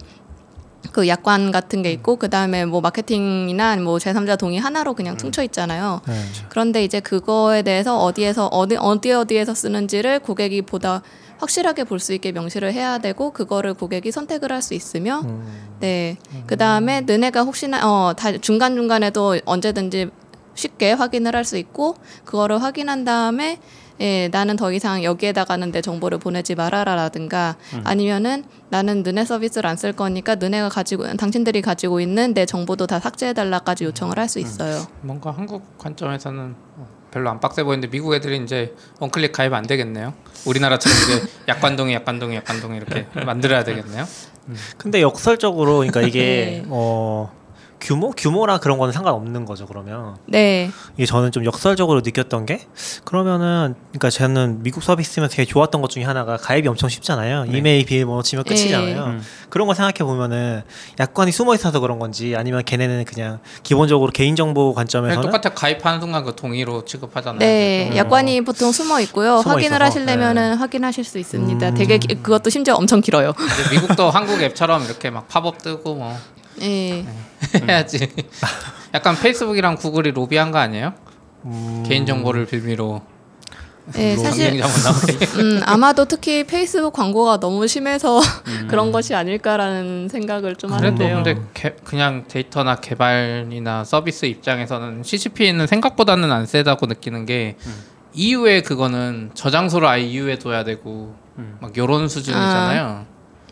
그 약관 같은 게 있고 그 다음에 뭐 마케팅이나 뭐 제3자 동의 하나로 그냥 퉁쳐 있잖아요. 네. 그런데 이제 그거에 대해서 어디에서 어디 어디 어디에서 쓰는지를 고객이 보다 확실하게 볼 수 있게 명시를 해야 되고 그거를 고객이 선택을 할 수 있으며 음. 네. 그 다음에 너네가 혹시나 어 다 중간 중간에도 언제든지 쉽게 확인을 할 수 있고 그거를 확인한 다음에 예, 나는 더 이상 여기에다가는 내 정보를 보내지 말아라라든가 아니면은 나는 너네 서비스를 안 쓸 거니까 너네가 가지고 당신들이 가지고 있는 내 정보도 다 삭제해 달라까지 요청을 할 수 있어요. 뭔가 한국 관점에서는 어, 별로 안 빡세 보이는데 미국 애들이 이제 원클릭 가입 안 되겠네요. 우리나라처럼 이제 약관동이 약관동이 약관동이 이렇게 만들어야 되겠네요. 근데 역설적으로 그러니까 이게 네. 어 규모 규모랑 그런 거는 상관없는 거죠 그러면 네. 이게 저는 좀 역설적으로 느꼈던 게 그러면은 그러니까 저는 미국 서비스면 되게 좋았던 것 중에 하나가 가입이 엄청 쉽잖아요 네. 이메일 비밀번호 치면 끝이잖아요 음. 그런 거 생각해 보면은 약관이 숨어 있어서 그런 건지 아니면 걔네는 그냥 기본적으로 개인 정보 그냥 관점에서는 똑같아 가입하는 순간 그 동의로 취급하잖아요. 네, 그래서 약관이 보통 숨어 있고요. 숨어 확인을 있어서, 하시려면은 확인하실 수 있습니다. 음. 되게 기- 그것도 심지어 엄청 길어요. 미국도 한국 앱처럼 이렇게 막 팝업 뜨고 뭐 예. 해야지. 약간 페이스북이랑 구글이 로비한 거 아니에요? 음, 개인 정보를 빌미로 예, 사실. 음, 아마도 특히 페이스북 광고가 너무 심해서 음. 그런 것이 아닐까라는 생각을 좀 그래도 하는데요. 근데 개- 그냥 데이터나 개발이나 서비스 입장에서는 CCP는 생각보다는 안 세다고 느끼는 게 EU에 그거는 저장소를 아예 EU에 둬야 되고 막 요런 수준이잖아요.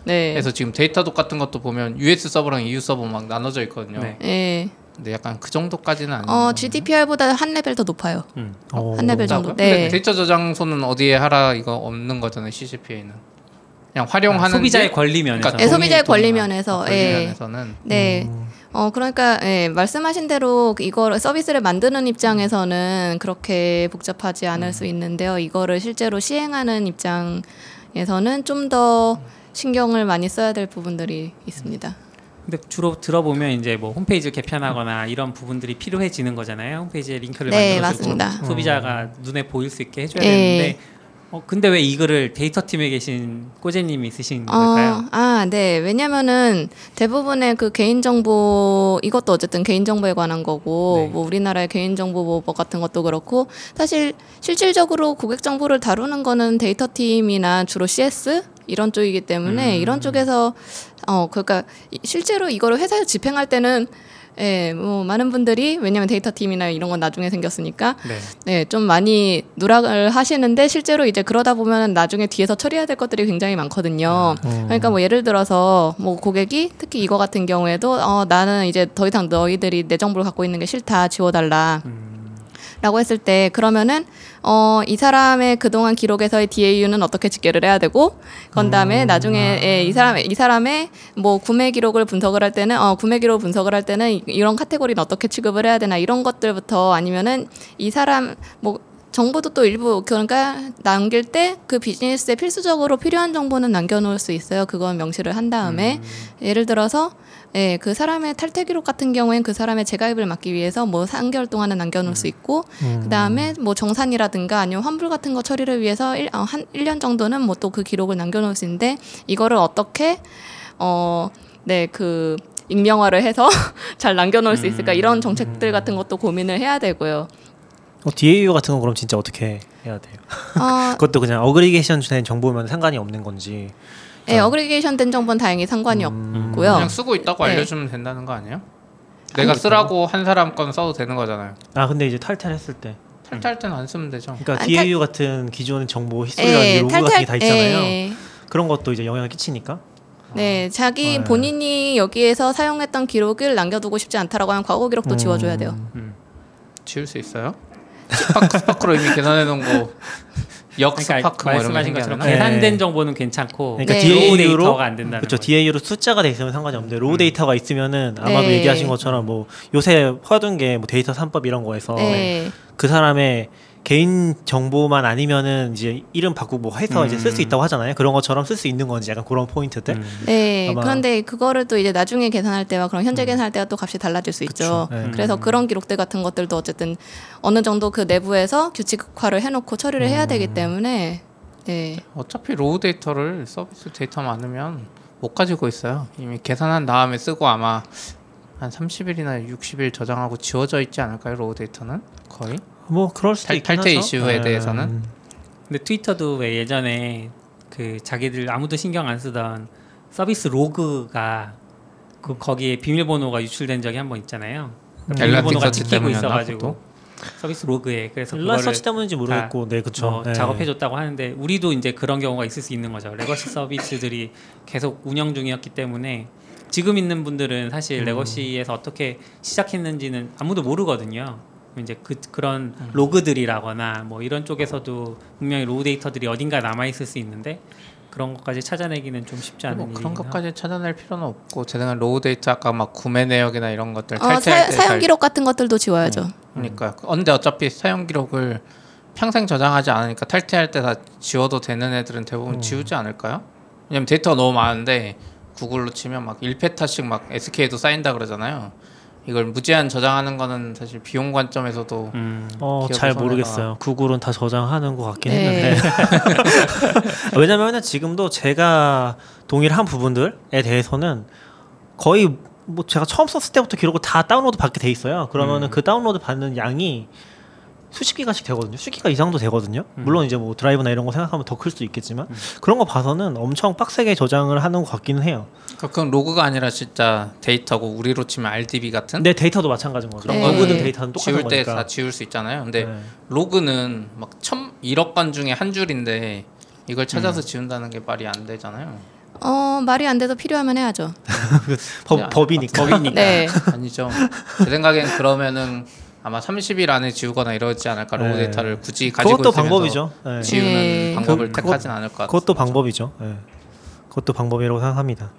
네. 그래서 지금 Datadog 같은 것도 보면 US 서버랑 EU 서버 막 나눠져 있거든요. 네. 예. 근데 약간 그 정도까지는 아니에요. 어, GDPR보다 한 레벨 더 높아요. 음. 어, 한 레벨? 정도. 근데 네. 데이터 저장소는 어디에 하라 이거 없는 거잖아요. CCPA는 그냥 활용하는 아, 소비자의 게- 권리 면에서 그러니까 예, 동의- 소비자의 권리. 면에서, 권리 예. 면에서는 네. 음. 어 그러니까 예, 말씀하신 대로 이거 서비스를 만드는 입장에서는 그렇게 복잡하지 않을 음. 수 있는데요. 이거를 실제로 시행하는 입장에서는 좀더 신경을 많이 써야 될 부분들이 있습니다. 근데 주로 들어보면 이제 뭐 홈페이지를 개편하거나 이런 부분들이 필요해지는 거잖아요. 홈페이지에 링크를 네, 만들어주고 맞습니다. 소비자가 눈에 보일 수 있게 해줘야 예. 되는데 어 근데 왜 이거를 데이터 팀에 계신 꼬재님이 쓰신 걸까요? 어, 아, 네. 왜냐면은 대부분의 그 개인정보, 이것도 어쨌든 개인정보에 관한 거고, 네. 뭐 우리나라의 개인정보보호법 같은 것도 그렇고, 사실 실질적으로 고객정보를 다루는 거는 데이터 팀이나 주로 CS? 이런 쪽이기 때문에 음. 이런 쪽에서, 어, 그러니까 이- 실제로 이거를 회사에서 집행할 때는 예, 뭐 많은 분들이 왜냐면 데이터 팀이나 이런 건 나중에 생겼으니까 네. 네, 좀 많이 누락을 하시는데 실제로 이제 그러다 보면 나중에 뒤에서 처리해야 될 것들이 굉장히 많거든요. 음. 그러니까 뭐 예를 들어서 뭐 고객이 특히 이거 같은 경우에도 어 나는 이제 더 이상 너희들이 내 정보를 갖고 있는 게 싫다 지워달라. 라고 했을 때 그러면은 어 이 사람의 그동안 기록에서의 DAU는 어떻게 집계를 해야 되고 그런 다음에 나중에 예, 이 사람 이 사람의 뭐 구매 기록을 분석을 할 때는 어 구매 기록 분석을 할 때는 이- 이런 카테고리는 어떻게 취급을 해야 되나 이런 것들부터 아니면은 이 사람 뭐 정보도 또 일부 그러니까 남길 때 그 비즈니스에 필수적으로 필요한 정보는 남겨놓을 수 있어요. 그건 명시를 한 다음에. 예를 들어서 예, 그 사람의 탈퇴 기록 같은 경우엔 그 사람의 재가입을 막기 위해서 뭐 3개월 동안은 남겨놓을 수 있고 음. 그 다음에 뭐 정산이라든가 아니면 환불 같은 거 처리를 위해서 일, 어, 한 1년 정도는 뭐 또 그 기록을 남겨놓을 수 있는데 이거를 어떻게 어, 네, 그 익명화를 해서 잘 남겨놓을 수 있을까 이런 정책들 같은 것도 고민을 해야 되고요. 어, DAU 같은 건 그럼 진짜 어떻게 해야 돼요? 어, 그것도 그냥 aggregation 된 정보면 상관이 없는 건지. 예, aggregation 된 정보는 다행히 상관이 음. 없고요. 그냥 쓰고 있다고 네. 알려주면 된다는 거 아니에요? 내가 쓰라고 한 사람 건 써도 되는 거잖아요. 아 근데 이제 탈퇴했을 때, 탈퇴할 때는 안 쓰면 되죠. 그러니까 아, DAU 같은 기존의 정보 history라든지 예, 로그 같은 게 다 있잖아요. 예. 그런 것도 이제 영향을 끼치니까. 네, 자기 네. 본인이 여기에서 사용했던 기록을 남겨두고 싶지 않다라고 하면 과거 기록도 음. 지워줘야 돼요. 지울 수 있어요? Spark Spark로 이미 계산해 놓은 거. 역 그러니까 스파크 뭐 말씀하신 것처럼 생겨나나? 네. 계산된 정보는 괜찮고 그러니까 네. raw data가 안 된다는 그렇죠. 거죠. DAU로 숫자가 돼 있으면 상관이 없는데 raw data가 있으면은 아마도 네. 얘기하신 것처럼 뭐 요새 퍼둔 게 뭐 데이터 3법 이런 거에서 네, 그 사람의 개인 정보만 아니면은 이제 이름 바꾸고 뭐 해서 이제 쓸 수 있다고 하잖아요. 그런 것처럼 쓸 수 있는 건지 약간 그런 포인트들. 음. 네. 그런데 그거를 또 이제 나중에 계산할 때와 그럼 현재 계산할 때와 또 값이 달라질 수 있죠. 그쵸. 네. 그래서 그런 기록들 같은 것들도 어쨌든 어느 정도 그 내부에서 규칙화를 해놓고 처리를 해야 되기 때문에 네, 어차피 raw data를 서비스 데이터 많으면 못 가지고 있어요. 이미 계산한 다음에 쓰고 아마 한 30일이나 60일 저장하고 지워져 있지 않을까요? raw data는 거의. 뭐 그럴 수도 탈- 있긴 탈퇴 하죠. 이슈에 네. 대해서는? 근데 트위터도 왜 예전에 그 자기들 아무도 신경 안 쓰던 서비스 로그가 그 거기에 비밀번호가 유출된 적이 한 번 있잖아요. 갤럭시 비밀번호가 찍히고 있어가지고 그것도? 서비스 로그에 그래서 그거를 서치 때문인지 모르겠고, 네, 그렇죠. 뭐 작업해줬다고 하는데 우리도 이제 그런 경우가 있을 수 있는 거죠. legacy 서비스들이 계속 운영 중이었기 때문에 지금 있는 분들은 사실 음. legacy에서 어떻게 시작했는지는 아무도 모르거든요. 이제 그 그런 음. 로그들이라거나 뭐 이런 쪽에서도 분명히 raw data들이 어딘가 남아 있을 수 있는데 그런 것까지 찾아내기는 좀 쉽지 않은 뭐 그런 것까지 찾아낼 필요는 없고 제 생각 raw data 아까 막 구매 내역이나 이런 것들 어, 탈퇴할 사, 때 사용 잘- 기록 같은 것들도 지워야죠. 그러니까 근데 어차피 사용 기록을 평생 저장하지 않으니까 탈퇴할 때 다 지워도 되는 애들은 대부분 지우지 않을까요? 왜냐면 데이터가 너무 많은데 구글로 치면 막 1페타씩 막 SK에도 쌓인다 그러잖아요. 이걸 무제한 저장하는 거는 사실 비용 관점에서도 음. 어, 잘 모르겠어요. 구글은 다 저장하는 것 같긴 네. 했는데. 왜냐면은 지금도 제가 동의를 한 부분들에 대해서는 거의 뭐 제가 처음 썼을 때부터 기록을 다 다운로드 받게 돼 있어요. 그러면은 그 다운로드 받는 양이 수십 기가씩 되거든요. 수십 기가 이상도 되거든요. 물론 이제 뭐 드라이브나 이런 거 생각하면 더 클수 있겠지만 그런 거 봐서는 엄청 빡세게 저장을 하는 것 같기는 해요. 그건 로그가 아니라 진짜 데이터고 우리로 치면 RDB 같은 근데 데이터도 마찬가지인 거죠. 네. 로그든 데이터는 똑같은 지울 때 거니까. 다 지울 수 있잖아요. 근데 네. 로그는 막 천 1억 건 중에 한 줄인데 이걸 찾아서 지운다는 게 말이 안 되잖아요. 어, 말이 안 돼도 필요하면 해야죠. 법, 법이니까. 법이니까. 네. 아니죠. 제 생각엔 그러면은 아마 30일 안에 지우거나 이러지 않을까 로그 네. 데이터를 굳이 가지고 그것도 있으면서 방법이죠. 네. 지우는 네. 방법을 그- 택하진 않을 것 같아요. 그것도 방법이죠. 예. 그것도 방법이라고 생각합니다.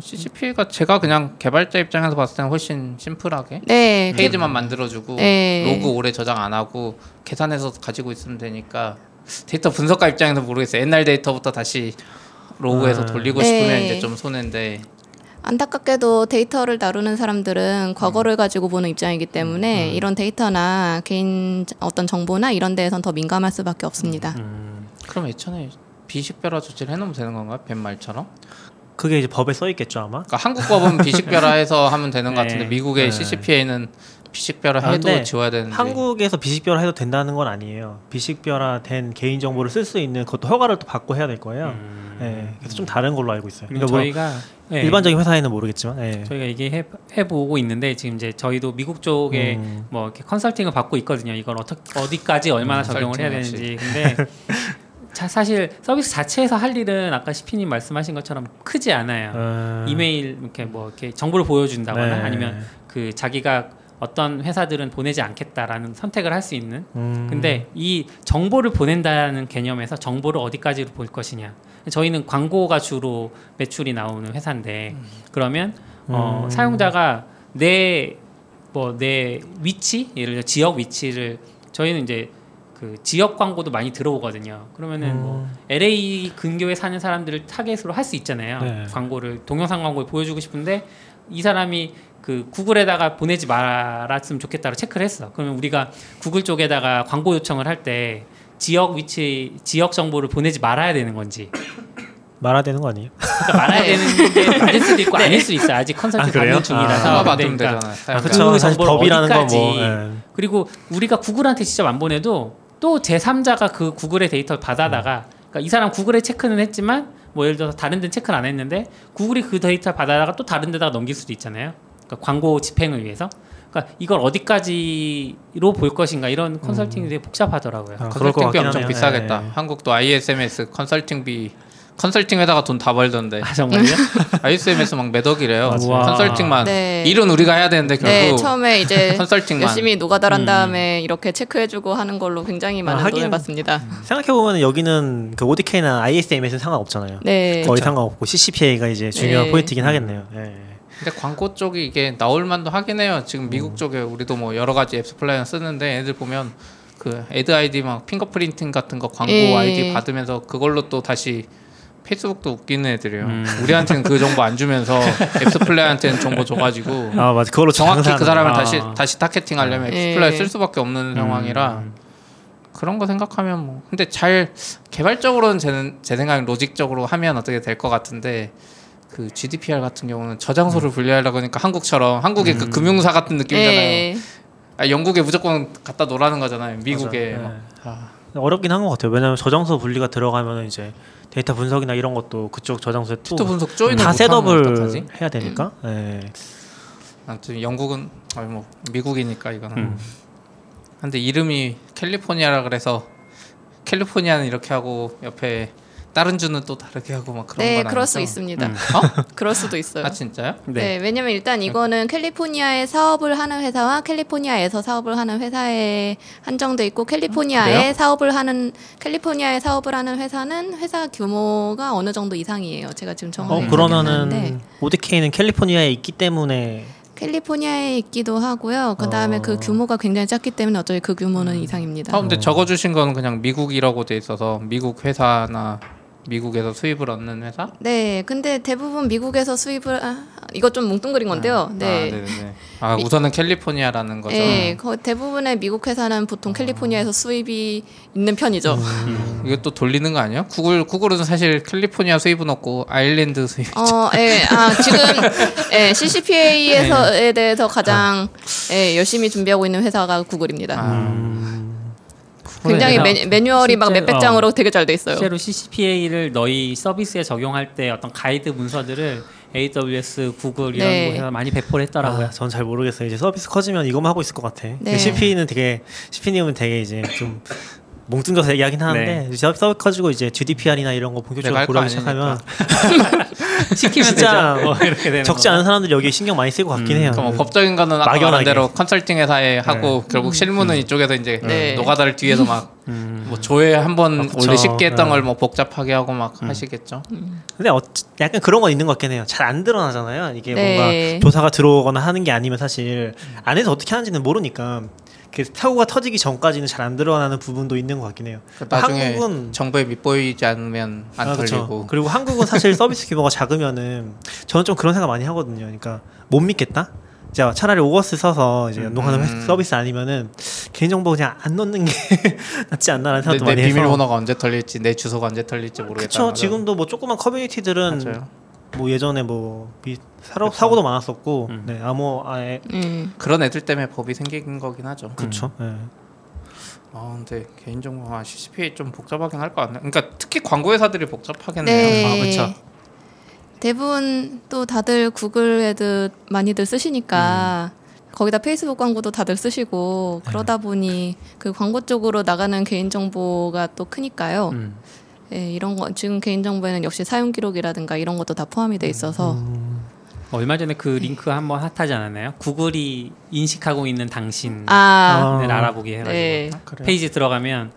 CCPA가 제가 그냥 개발자 입장에서 봤을 때는 훨씬 심플하게 네. 페이지만 만들어주고 네. 로그 오래 저장 안 하고 계산해서 가지고 있으면 되니까 데이터 분석가 입장에서 모르겠어요. 옛날 데이터부터 다시 로그에서 아. 돌리고 네. 싶으면 이제 좀 손해인데 안타깝게도 데이터를 다루는 사람들은 과거를 가지고 보는 입장이기 때문에 이런 데이터나 개인 어떤 정보나 이런 데에선 더 민감할 수밖에 없습니다. 그럼 예전에 비식별화 조치를 해놓으면 되는 건가요? 벤말처럼? 그게 이제 법에 써 있겠죠 아마. 그러니까 한국 법은 비식별화해서 하면 되는 것 네. 같은데 미국의 네. CCPA는 비식별화 아, 해도 지워야 되는데 한국에서 비식별화 해도 된다는 건 아니에요. 비식별화 된 개인 정보를 쓸 수 있는 그것도 허가를 또 받고 해야 될 거예요. 음. 예. 그래서 좀 다른 걸로 알고 있어요. 그러니까 뭐 저희가 네, 일반적인 회사에는 모르겠지만. 예. 저희가 얘기해 해보고 있는데 지금 이제 저희도 미국 쪽에 음. 뭐 이렇게 컨설팅을 받고 있거든요. 이걸 어떻게 어디까지 얼마나 음, 적용을 해야 되는지. 근데 자, 사실 서비스 자체에서 할 일은 아까 시피님 말씀하신 것처럼 크지 않아요. 어, 이메일 이렇게 뭐 이렇게 정보를 보여준다거나 네. 아니면 그 자기가 어떤 회사들은 보내지 않겠다라는 선택을 할 수 있는. 음. 근데 이 정보를 보낸다는 개념에서 정보를 어디까지 볼 것이냐. 저희는 광고가 주로 매출이 나오는 회사인데 그러면 어, 음. 사용자가 내 뭐 내 위치 예를 들어 지역 위치를 저희는 이제 그 지역 광고도 많이 들어오거든요. 그러면은 뭐 음. LA 근교에 사는 사람들을 타겟으로 할 수 있잖아요. 네. 광고를 동영상 광고를 보여주고 싶은데 이 사람이 그 구글에다가 보내지 말았으면 좋겠다고 체크를 했어. 그러면 우리가 구글 쪽에다가 광고 요청을 할 때 지역 위치, 지역 정보를 보내지 말아야 되는 건지. 말아야 되는 거 아니에요? 그러니까 말아야 되는 게 맞을 수도 있고 아닐 수도 있어. 아직 컨설팅 아, 그래요? 받는 중이라서. 근데 받으면 그러니까 되잖아요. 아, 사용자. 그쵸. 그 사실 법이라는 건 뭐. 어디까지 예. 그리고 우리가 구글한테 직접 안 보내도 또 제3자가 그 구글의 데이터를 받아다가 그러니까 이 사람 구글에 체크는 했지만 뭐 예를 들어서 다른 데는 체크는 안 했는데 구글이 그 데이터를 받아다가 또 다른 데다가 넘길 수도 있잖아요. 그러니까 광고 집행을 위해서. 그러니까 이걸 어디까지로 볼 것인가 이런 컨설팅이 되게 복잡하더라고요. 아, 컨설팅비 엄청 하네요. 비싸겠다. 예. 한국도 ISMS 컨설팅비 컨설팅에다가 돈 다 벌던데 아 정말요? ISMS 막 몇 억이래요. 컨설팅만 네. 일은 우리가 해야 되는데 네, 결국 처음에 이제 컨설팅만 열심히 노가다란 음. 다음에 이렇게 체크해주고 하는 걸로 굉장히 많은 아, 하긴- 돈을 받습니다. 생각해 보면 여기는 그 ODK나 ISMS는 상관없잖아요. 네, 거의 상관없고 CCPA가 이제 중요한 네. 포인트긴 하겠네요. 예. 근데 광고 쪽이 이게 나올 만도 하긴 해요. 지금 미국 쪽에 우리도 뭐 여러 가지 AppsFlyer 쓰는데 애들 보면 그 ad ID 막 fingerprinting 같은 거 광고 예. 아이디 받으면서 그걸로 또 다시 페이스북도 웃기는 애들이에요. 음. 우리한테는 그 정보 안 주면서 AppsFlyer한테는 정보 줘가지고 아 맞아. 그걸로 정확히 그 사람을 아. 다시 다시 targeting하려면 예. AppsFlyer 쓸 수밖에 없는 상황이라 그런 거 생각하면 뭐 근데 잘 개발적으로는 제, 제 생각엔 로직적으로 하면 어떻게 될 것 같은데 그 GDPR 같은 경우는 저장소를 분리하려고 하니까 한국처럼 한국의 그 금융사 같은 느낌이잖아요. 예. 아, 영국에 무조건 갖다 놓으라는 거잖아요. 미국에. 아, 어렵긴 한 것 같아요. 왜냐하면 저장소 분리가 들어가면 이제 데이터 분석이나 이런 것도 그쪽 저장소에 또 분석 조인을 다 못하면 셋업을? 해야 되니까. 예. 아무튼 영국은 아니 뭐 미국이니까 이거는 음. 근데 이름이 캘리포니아라 그래서 캘리포니아는 이렇게 하고 옆에 다른 주는 또 다르게 하고 막 그런 네, 건 그럴 아니죠? 수 있습니다. 음. 그럴 수도 있어요. 아 진짜요? 네. 왜냐면 일단 이거는 캘리포니아에 사업을 하는 회사와 캘리포니아에서 사업을 하는 회사에 한정돼 있고 캘리포니아에 그래요? 사업을 하는 캘리포니아에 사업을 하는 회사는 회사 규모가 어느 정도 이상이에요. 제가 지금 정확히 어 그러면은 나는데 ODK는 캘리포니아에 있기 때문에 캘리포니아에 있기도 하고요. 그 다음에 어. 그 규모가 굉장히 작기 때문에 어차피 그 규모는 이상입니다. 아 근데 적어주신 건 그냥 미국이라고 돼 있어서 미국 회사나 미국에서 수입을 얻는 회사? 네, 근데 대부분 미국에서 수입을 아, 이거 좀 뭉뚱그린 건데요. 아, 네. 아 미- 우선은 캘리포니아라는 거죠. 네, 거- 대부분의 미국 회사는 보통 캘리포니아에서 수입이 있는 편이죠. 음. 이거 또 돌리는 거 아니야? 구글 구글은 사실 캘리포니아 수입은 없고 아일랜드 수입. 어, 예, 아 지금 예, CCPA에서에 대해서 가장 예, 열심히 준비하고 있는 회사가 구글입니다. 아, 굉장히 그래서 매, 매뉴 얼이 막 실제- 몇백 어. 장으로 되게 잘 돼 있어요. 실제로 CCPA를 너희 서비스에 적용할 때 어떤 가이드 문서들을 AWS, 구글 이런 네. 곳에서 많이 배포를 했더라고요. 아, 전잘 모르겠어요. 이제 서비스 커지면 이것만 하고 있을 것 같아. 네. CP는 되게 CP님은 되게 이제 좀 뭉뚱겨서 얘기하긴 하는데 이제 서비스 커지고 이제 GDPR이나 이런 거 본격적으로 할거 고려하기 시작하면 시키면 진짜 되죠. 뭐 이렇게 되는 적지 거. 않은 사람들이 여기에 신경 많이 쓰일 것 같긴 해요. 그러니까 뭐 법적인 거는 아까 말한. 대로 컨설팅 회사에 하고 결국 실무는 이쪽에서 이제 네. 노가다를 뒤에서 막 뭐 조회 한번 아. 원래 쉽게 했던 네. 걸뭐 복잡하게 하고 막 하시겠죠. 근데 어, 약간 그런 건 있는 것 같긴 해요. 잘 안 드러나잖아요. 이게 네. 뭔가 조사가 들어오거나 하는 게 아니면 사실 안에서 어떻게 하는지는 모르니까 그 사고가 터지기 전까지는 잘 안 드러나는 부분도 있는 것 같긴 해요. 그 나중에 한국은 정보에 밑보이지 않으면 안 아. 털리고. 그리고 한국은 사실 서비스 규모가 작으면은 저는 좀 그런 생각 많이 하거든요. 그러니까 못 믿겠다. 자 차라리 오거스 써서 이제 연동하는 음. 회- 서비스 아니면은 개인정보 그냥 안 넣는 게 낫지 않나라는 내, 생각도 내 많이 해서. 비밀번호가 언제 털릴지 내 주소가 언제 털릴지 모르겠다. 그쵸 지금도 뭐 조그만 커뮤니티들은 맞아요. 뭐 예전에 뭐 미, 사고, 사고도 많았었고 음. 네 아무 아예 음. 그런 애들 때문에 법이 생긴 거긴 하죠. 그쵸 예. 아 근데 개인정보가 CCPA 좀 복잡하긴 할 것 같네. 그러니까 특히 광고 회사들이 복잡하겠네요. 네. 아, 그렇죠. 대부분 또 다들 구글 Ad 많이들 쓰시니까 거기다 페이스북 광고도 다들 쓰시고 그러다 보니 그 광고 쪽으로 나가는 개인 정보가 또 크니까요. 음. 예, 이런 거 지금 개인 정보에는 역시 사용 기록이라든가 이런 것도 다 포함이 돼 있어서 얼마 전에 그 링크 한번 핫하지 않았나요? 구글이 인식하고 있는 당신을 아, 어. 알아보기 해가지고 네. 페이지 들어가면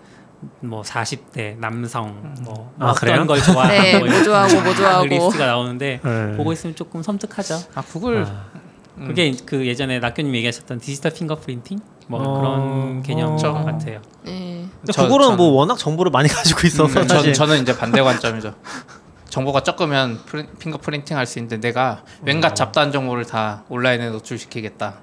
뭐 40대 남성 뭐 아, 어떤 그래요? 걸 좋아하고 네, 뭐뭐 좋아하고 뭐그 좋아하고. 리스트가 나오는데 네. 보고 있으면 조금 섬뜩하죠. 아 구글 음. 그게 그 예전에 낙교님 얘기하셨던 디지털 핑거프린팅 뭐 어. 그런 개념인 어. 것 같아요. 저- 구글은 전- 뭐 워낙 정보를 많이 가지고 있어서 음, 사실 전, 저는 이제 반대 관점이죠. 정보가 적으면 프린, 핑거 프린팅 할 수 있는데 내가 왠가 잡다한 정보를 다 온라인에 노출시키겠다.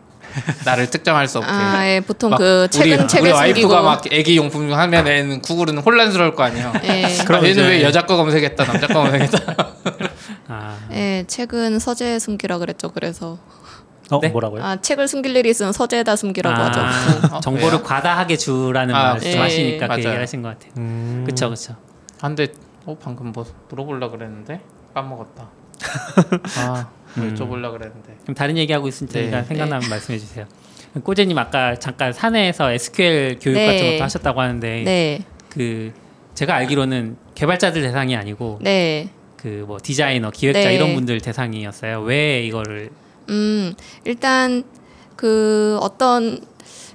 나를 특정할 수 없게. 아, 예, 보통 막그 책은 우리, 책을 우리 숨기고 와이프가 막 애기 용품 하면은 구글은 혼란스러울 거 아니에요. 예. 그럼 그럼 얘는 이제- 왜 여자 거 검색했다 남자 거 검색했다. 아, 예, 책은 서재에 숨기라 그랬죠. 그래서 어 네? 뭐라고요? 아, 책을 숨길 일이 있으면 서재에다 숨기라고 아, 하죠. 어, 정보를 왜요? 과다하게 주라는 아, 말씀하시니까 예. 그 얘기를 맞아요. 하신 것 같아요. 음. 그렇죠, 그렇죠. 아, 근데 어 방금 뭐 물어보려 그랬는데 까먹었다. 아, 뭐 음. 여쭤보려 그랬는데. 그럼 다른 얘기하고 있을 테니까 네. 생각나면 말씀해 주세요. 꼬재님 아까 잠깐 사내에서 SQL 교육 네. 같은 것도 하셨다고 하는데 네, 그 제가 알기로는 개발자들 대상이 아니고 네. 그뭐 디자이너, 기획자 네. 이런 분들 대상이었어요. 왜 이거를 음, 일단 그 어떤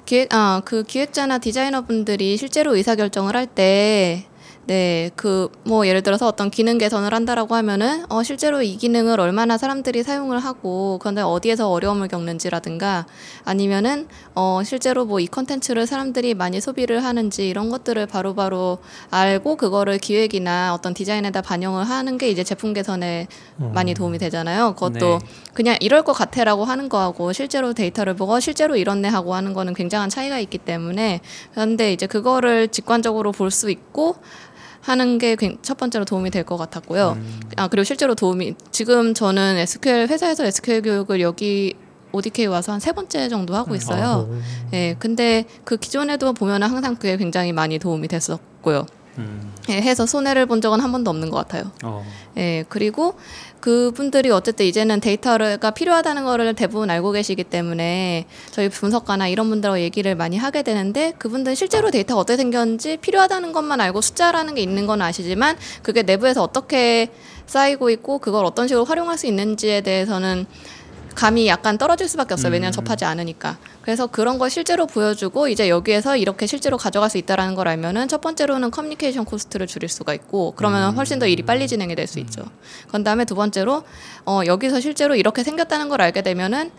기획 아, 그 기획자나 디자이너 분들이 실제로 의사 결정을 할 때 네, 그 뭐 예를 들어서 어떤 기능 개선을 한다라고 하면은 어 실제로 이 기능을 얼마나 사람들이 사용을 하고 그런데 어디에서 어려움을 겪는지라든가 아니면은 어 실제로 뭐 이 컨텐츠를 사람들이 많이 소비를 하는지 이런 것들을 바로바로 알고 그거를 기획이나 어떤 디자인에다 반영을 하는 게 이제 제품 개선에 많이 도움이 되잖아요. 그것도 네. 그냥 이럴 것 같아라고 하는 거하고 실제로 데이터를 보고 어, 실제로 이렇네 하고 하는 거는 굉장한 차이가 있기 때문에 그런데 이제 그거를 직관적으로 볼 수 있고 하는 게 첫 번째로 도움이 될 것 같았고요. 아 그리고 실제로 도움이 지금 저는 SQL 회사에서 SQL 교육을 여기 ODK 와서 한 세 번째 정도 하고 있어요. 예, 근데 그 기존에도 보면은 항상 그게 굉장히 많이 도움이 됐었고요. 음. 예, 해서 손해를 본 적은 한 번도 없는 것 같아요. 어. 예, 그리고 그분들이 어쨌든 이제는 데이터가 필요하다는 거를 대부분 알고 계시기 때문에 저희 분석가나 이런 분들하고 얘기를 많이 하게 되는데 그분들은 실제로 데이터가 어떻게 생겼는지 필요하다는 것만 알고 숫자라는 게 있는 건 아시지만 그게 내부에서 어떻게 쌓이고 있고 그걸 어떤 식으로 활용할 수 있는지에 대해서는 감이 약간 떨어질 수밖에 없어요. 왜냐하면 접하지 않으니까. 그래서 그런 걸 실제로 보여주고 이제 여기에서 이렇게 실제로 가져갈 수 있다라는 걸 알면은 첫 번째로는 커뮤니케이션 코스트를 줄일 수가 있고 그러면 훨씬 더 일이 빨리 진행이 될 수 있죠. 그런 다음에 두 번째로 어, 여기서 실제로 이렇게 생겼다는 걸 알게 되면은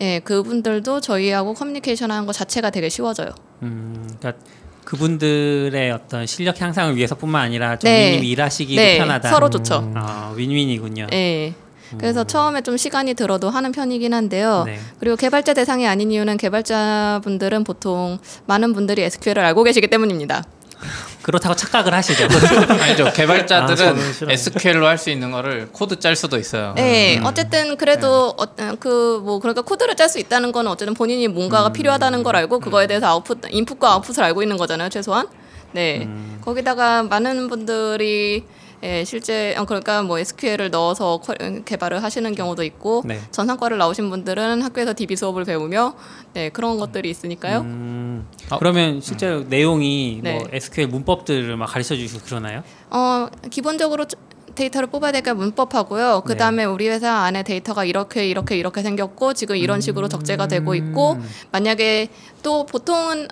예, 그분들도 저희하고 커뮤니케이션 하는 것 자체가 되게 쉬워져요. 음, 그러니까 그분들의 어떤 실력 향상을 위해서뿐만 아니라 네. 정민님이 일하시기도 네, 편하다. 서로 좋죠. 아, 윈윈이군요. 예. 그래서 처음에 좀 시간이 들어도 하는 편이긴 한데요. 네. 그리고 개발자 대상이 아닌 이유는 개발자분들은 보통 많은 분들이 SQL을 알고 계시기 때문입니다. 그렇다고 착각을 하시죠. 아니죠. 아, 개발자들은 싫어요. SQL로 할 수 있는 거를 코드 짤 수도 있어요. 네, 어쨌든 그래도 어떤 그뭐 그러니까 코드를 짤 수 있다는 거는 어쨌든 본인이 뭔가가 필요하다는 걸 알고 그거에 대해서 아웃풋 인풋과 아웃풋을 알고 있는 거잖아요, 최소한. 네. 거기다가 많은 분들이 예, 실제 어, 그러니까 뭐 SQL을 넣어서 쿼- 개발을 하시는 경우도 있고 네. 전산과를 나오신 분들은 학교에서 DB 수업을 배우며 네, 그런 것들이 있으니까요. 음, 어. 그러면 실제로 내용이 네. 뭐 SQL 문법들을 막 가르쳐 주시고 그러나요? 어 기본적으로 저- 데이터를 뽑아야 되니까 문법하고요. 그 다음에 우리 회사 안에 데이터가 이렇게 이렇게 이렇게 생겼고 지금 이런 식으로 적재가 되고 있고 만약에 또 보통은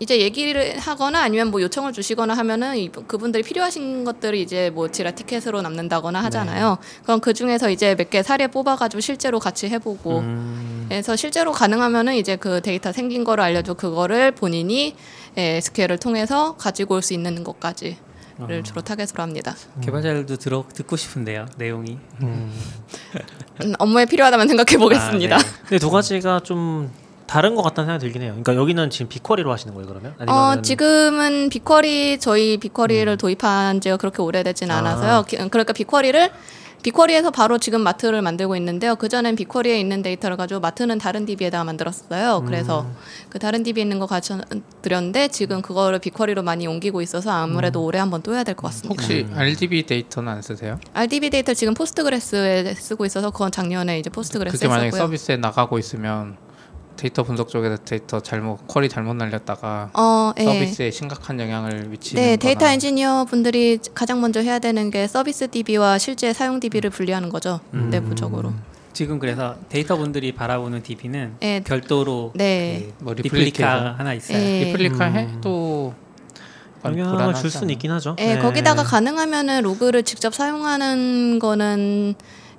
이제 얘기를 하거나 아니면 뭐 요청을 주시거나 하면은 이- 그분들이 필요하신 것들을 이제 뭐 지라 티켓으로 남는다거나 하잖아요. 그럼 그 중에서 이제 몇 개 사례 뽑아가지고 실제로 같이 해보고 음, 그래서 실제로 가능하면은 이제 그 데이터 생긴 거를 알려줘 그거를 본인이 예, SQL을 통해서 가지고 올 수 있는 것까지를 주로 타겟으로 합니다. 개발자들도 들어 듣고 싶은데요. 내용이. 음, 업무에 필요하다면 생각해 보겠습니다. 아, 네. 근데 두 가지가 좀 다른 것 같다는 생각이 들긴 해요. 그러니까 여기는 지금 BigQuery로 하시는 거예요, 그러면? 아니면 어, 지금은 BigQuery 저희 BigQuery를 도입한 지가 그렇게 오래되진 아. 않아서요. 기- 그러니까 BigQuery를 BigQuery에서 바로 지금 마트를 만들고 있는데요. 그 전엔 BigQuery에 있는 데이터를 가지고 마트는 다른 DB에다가 만들었어요. 그래서 그 다른 DB에 있는 거 가져 드렸는데 지금 그거를 BigQuery로 많이 옮기고 있어서 아무래도 올해 한번 또 해야 될 것 같습니다. 혹시 RDB 데이터는 안 쓰세요? RDB 데이터 지금 Postgres에 쓰고 있어서 그건 작년에 이제 Postgres에 그게 만약에. 서비스에 나가고 있으면 데이터 분석 쪽에서 데이터 잘못 query 잘못 날렸다가 어, 예. 서비스에 심각한 영향을 미치는 네, 데이터 거나 엔지니어 분들이 가장 먼저 해야 되는 게 서비스 DB와 실제 사용 DB를 분리하는 거죠. 음. 내부적으로. 지금 그래서 데이터 분들이 바라보는 DB는 네. 별도로 네. 그 뭐 replica replication. 하나 있어요. 네. 리플리카 음. 해도 영향을 줄 수는? 있긴 하죠. 예, 네. 거기다가 가능하면은 로그를 직접 사용하는 거는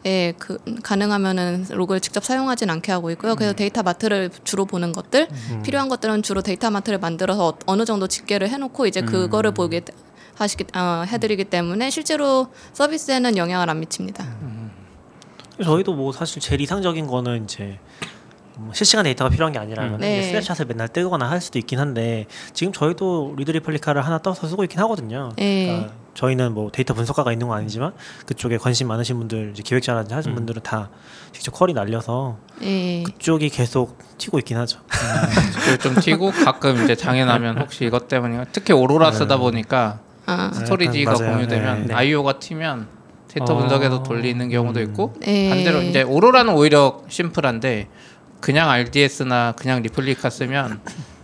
예, 그 가능하면은 로그를 직접 사용하진 않게 하고 있고요. 음. 그래서 데이터 마트를 주로 보는 것들, 필요한 것들은 주로 데이터 마트를 만들어서 어- 어느 정도 집계를 해놓고 이제 그거를 보게 하시기 어, 해드리기 때문에 실제로 서비스에는 영향을 안 미칩니다. 저희도 뭐 사실 제일 이상적인 거는 이제 뭐 실시간 데이터가 필요한 게 아니라면 음. 네. snapshot을 맨날 뜨거나 할 수도 있긴 한데 지금 저희도 read replica를 하나 떠서 쓰고 있긴 하거든요. 예. 그러니까 저희는 뭐 데이터 분석가가 있는 건 아니지만 그쪽에 관심 많으신 분들 이제 기획자라든지 하신 분들은 다 직접 query 날려서 예. 그쪽이 계속 튀고 있긴 하죠. 그걸 좀 튀고 가끔 이제 장애 나면 혹시 이것 때문에 특히 오로라 쓰다 보니까 아, storage가 약간 맞아요. 공유되면 네, 네. IO가 튀면 데이터 어. 분석에서 돌리는 경우도 있고 예. 반대로 이제 Aurora는 오히려 심플한데 그냥 RDS나 그냥 리플리카 쓰면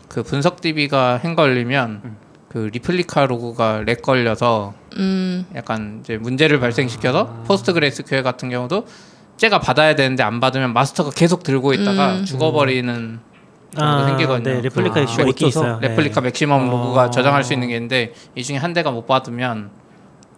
그 분석 DB가 hang 걸리면 그 리플리카 로그가 lag 걸려서 음, 약간 이제 문제를 발생시켜서 PostgreSQL 같은 경우도 쟤가 받아야 되는데 안 받으면 마스터가 계속 들고 있다가 음. 죽어버리는 경우도 생기거든요. 네, 레플리카 아, 이슈가 못 있긴 있어요. 레플리카 네. maximum 어. 로그가 저장할 수 있는 게 있는데 이 중에 한 대가 못 받으면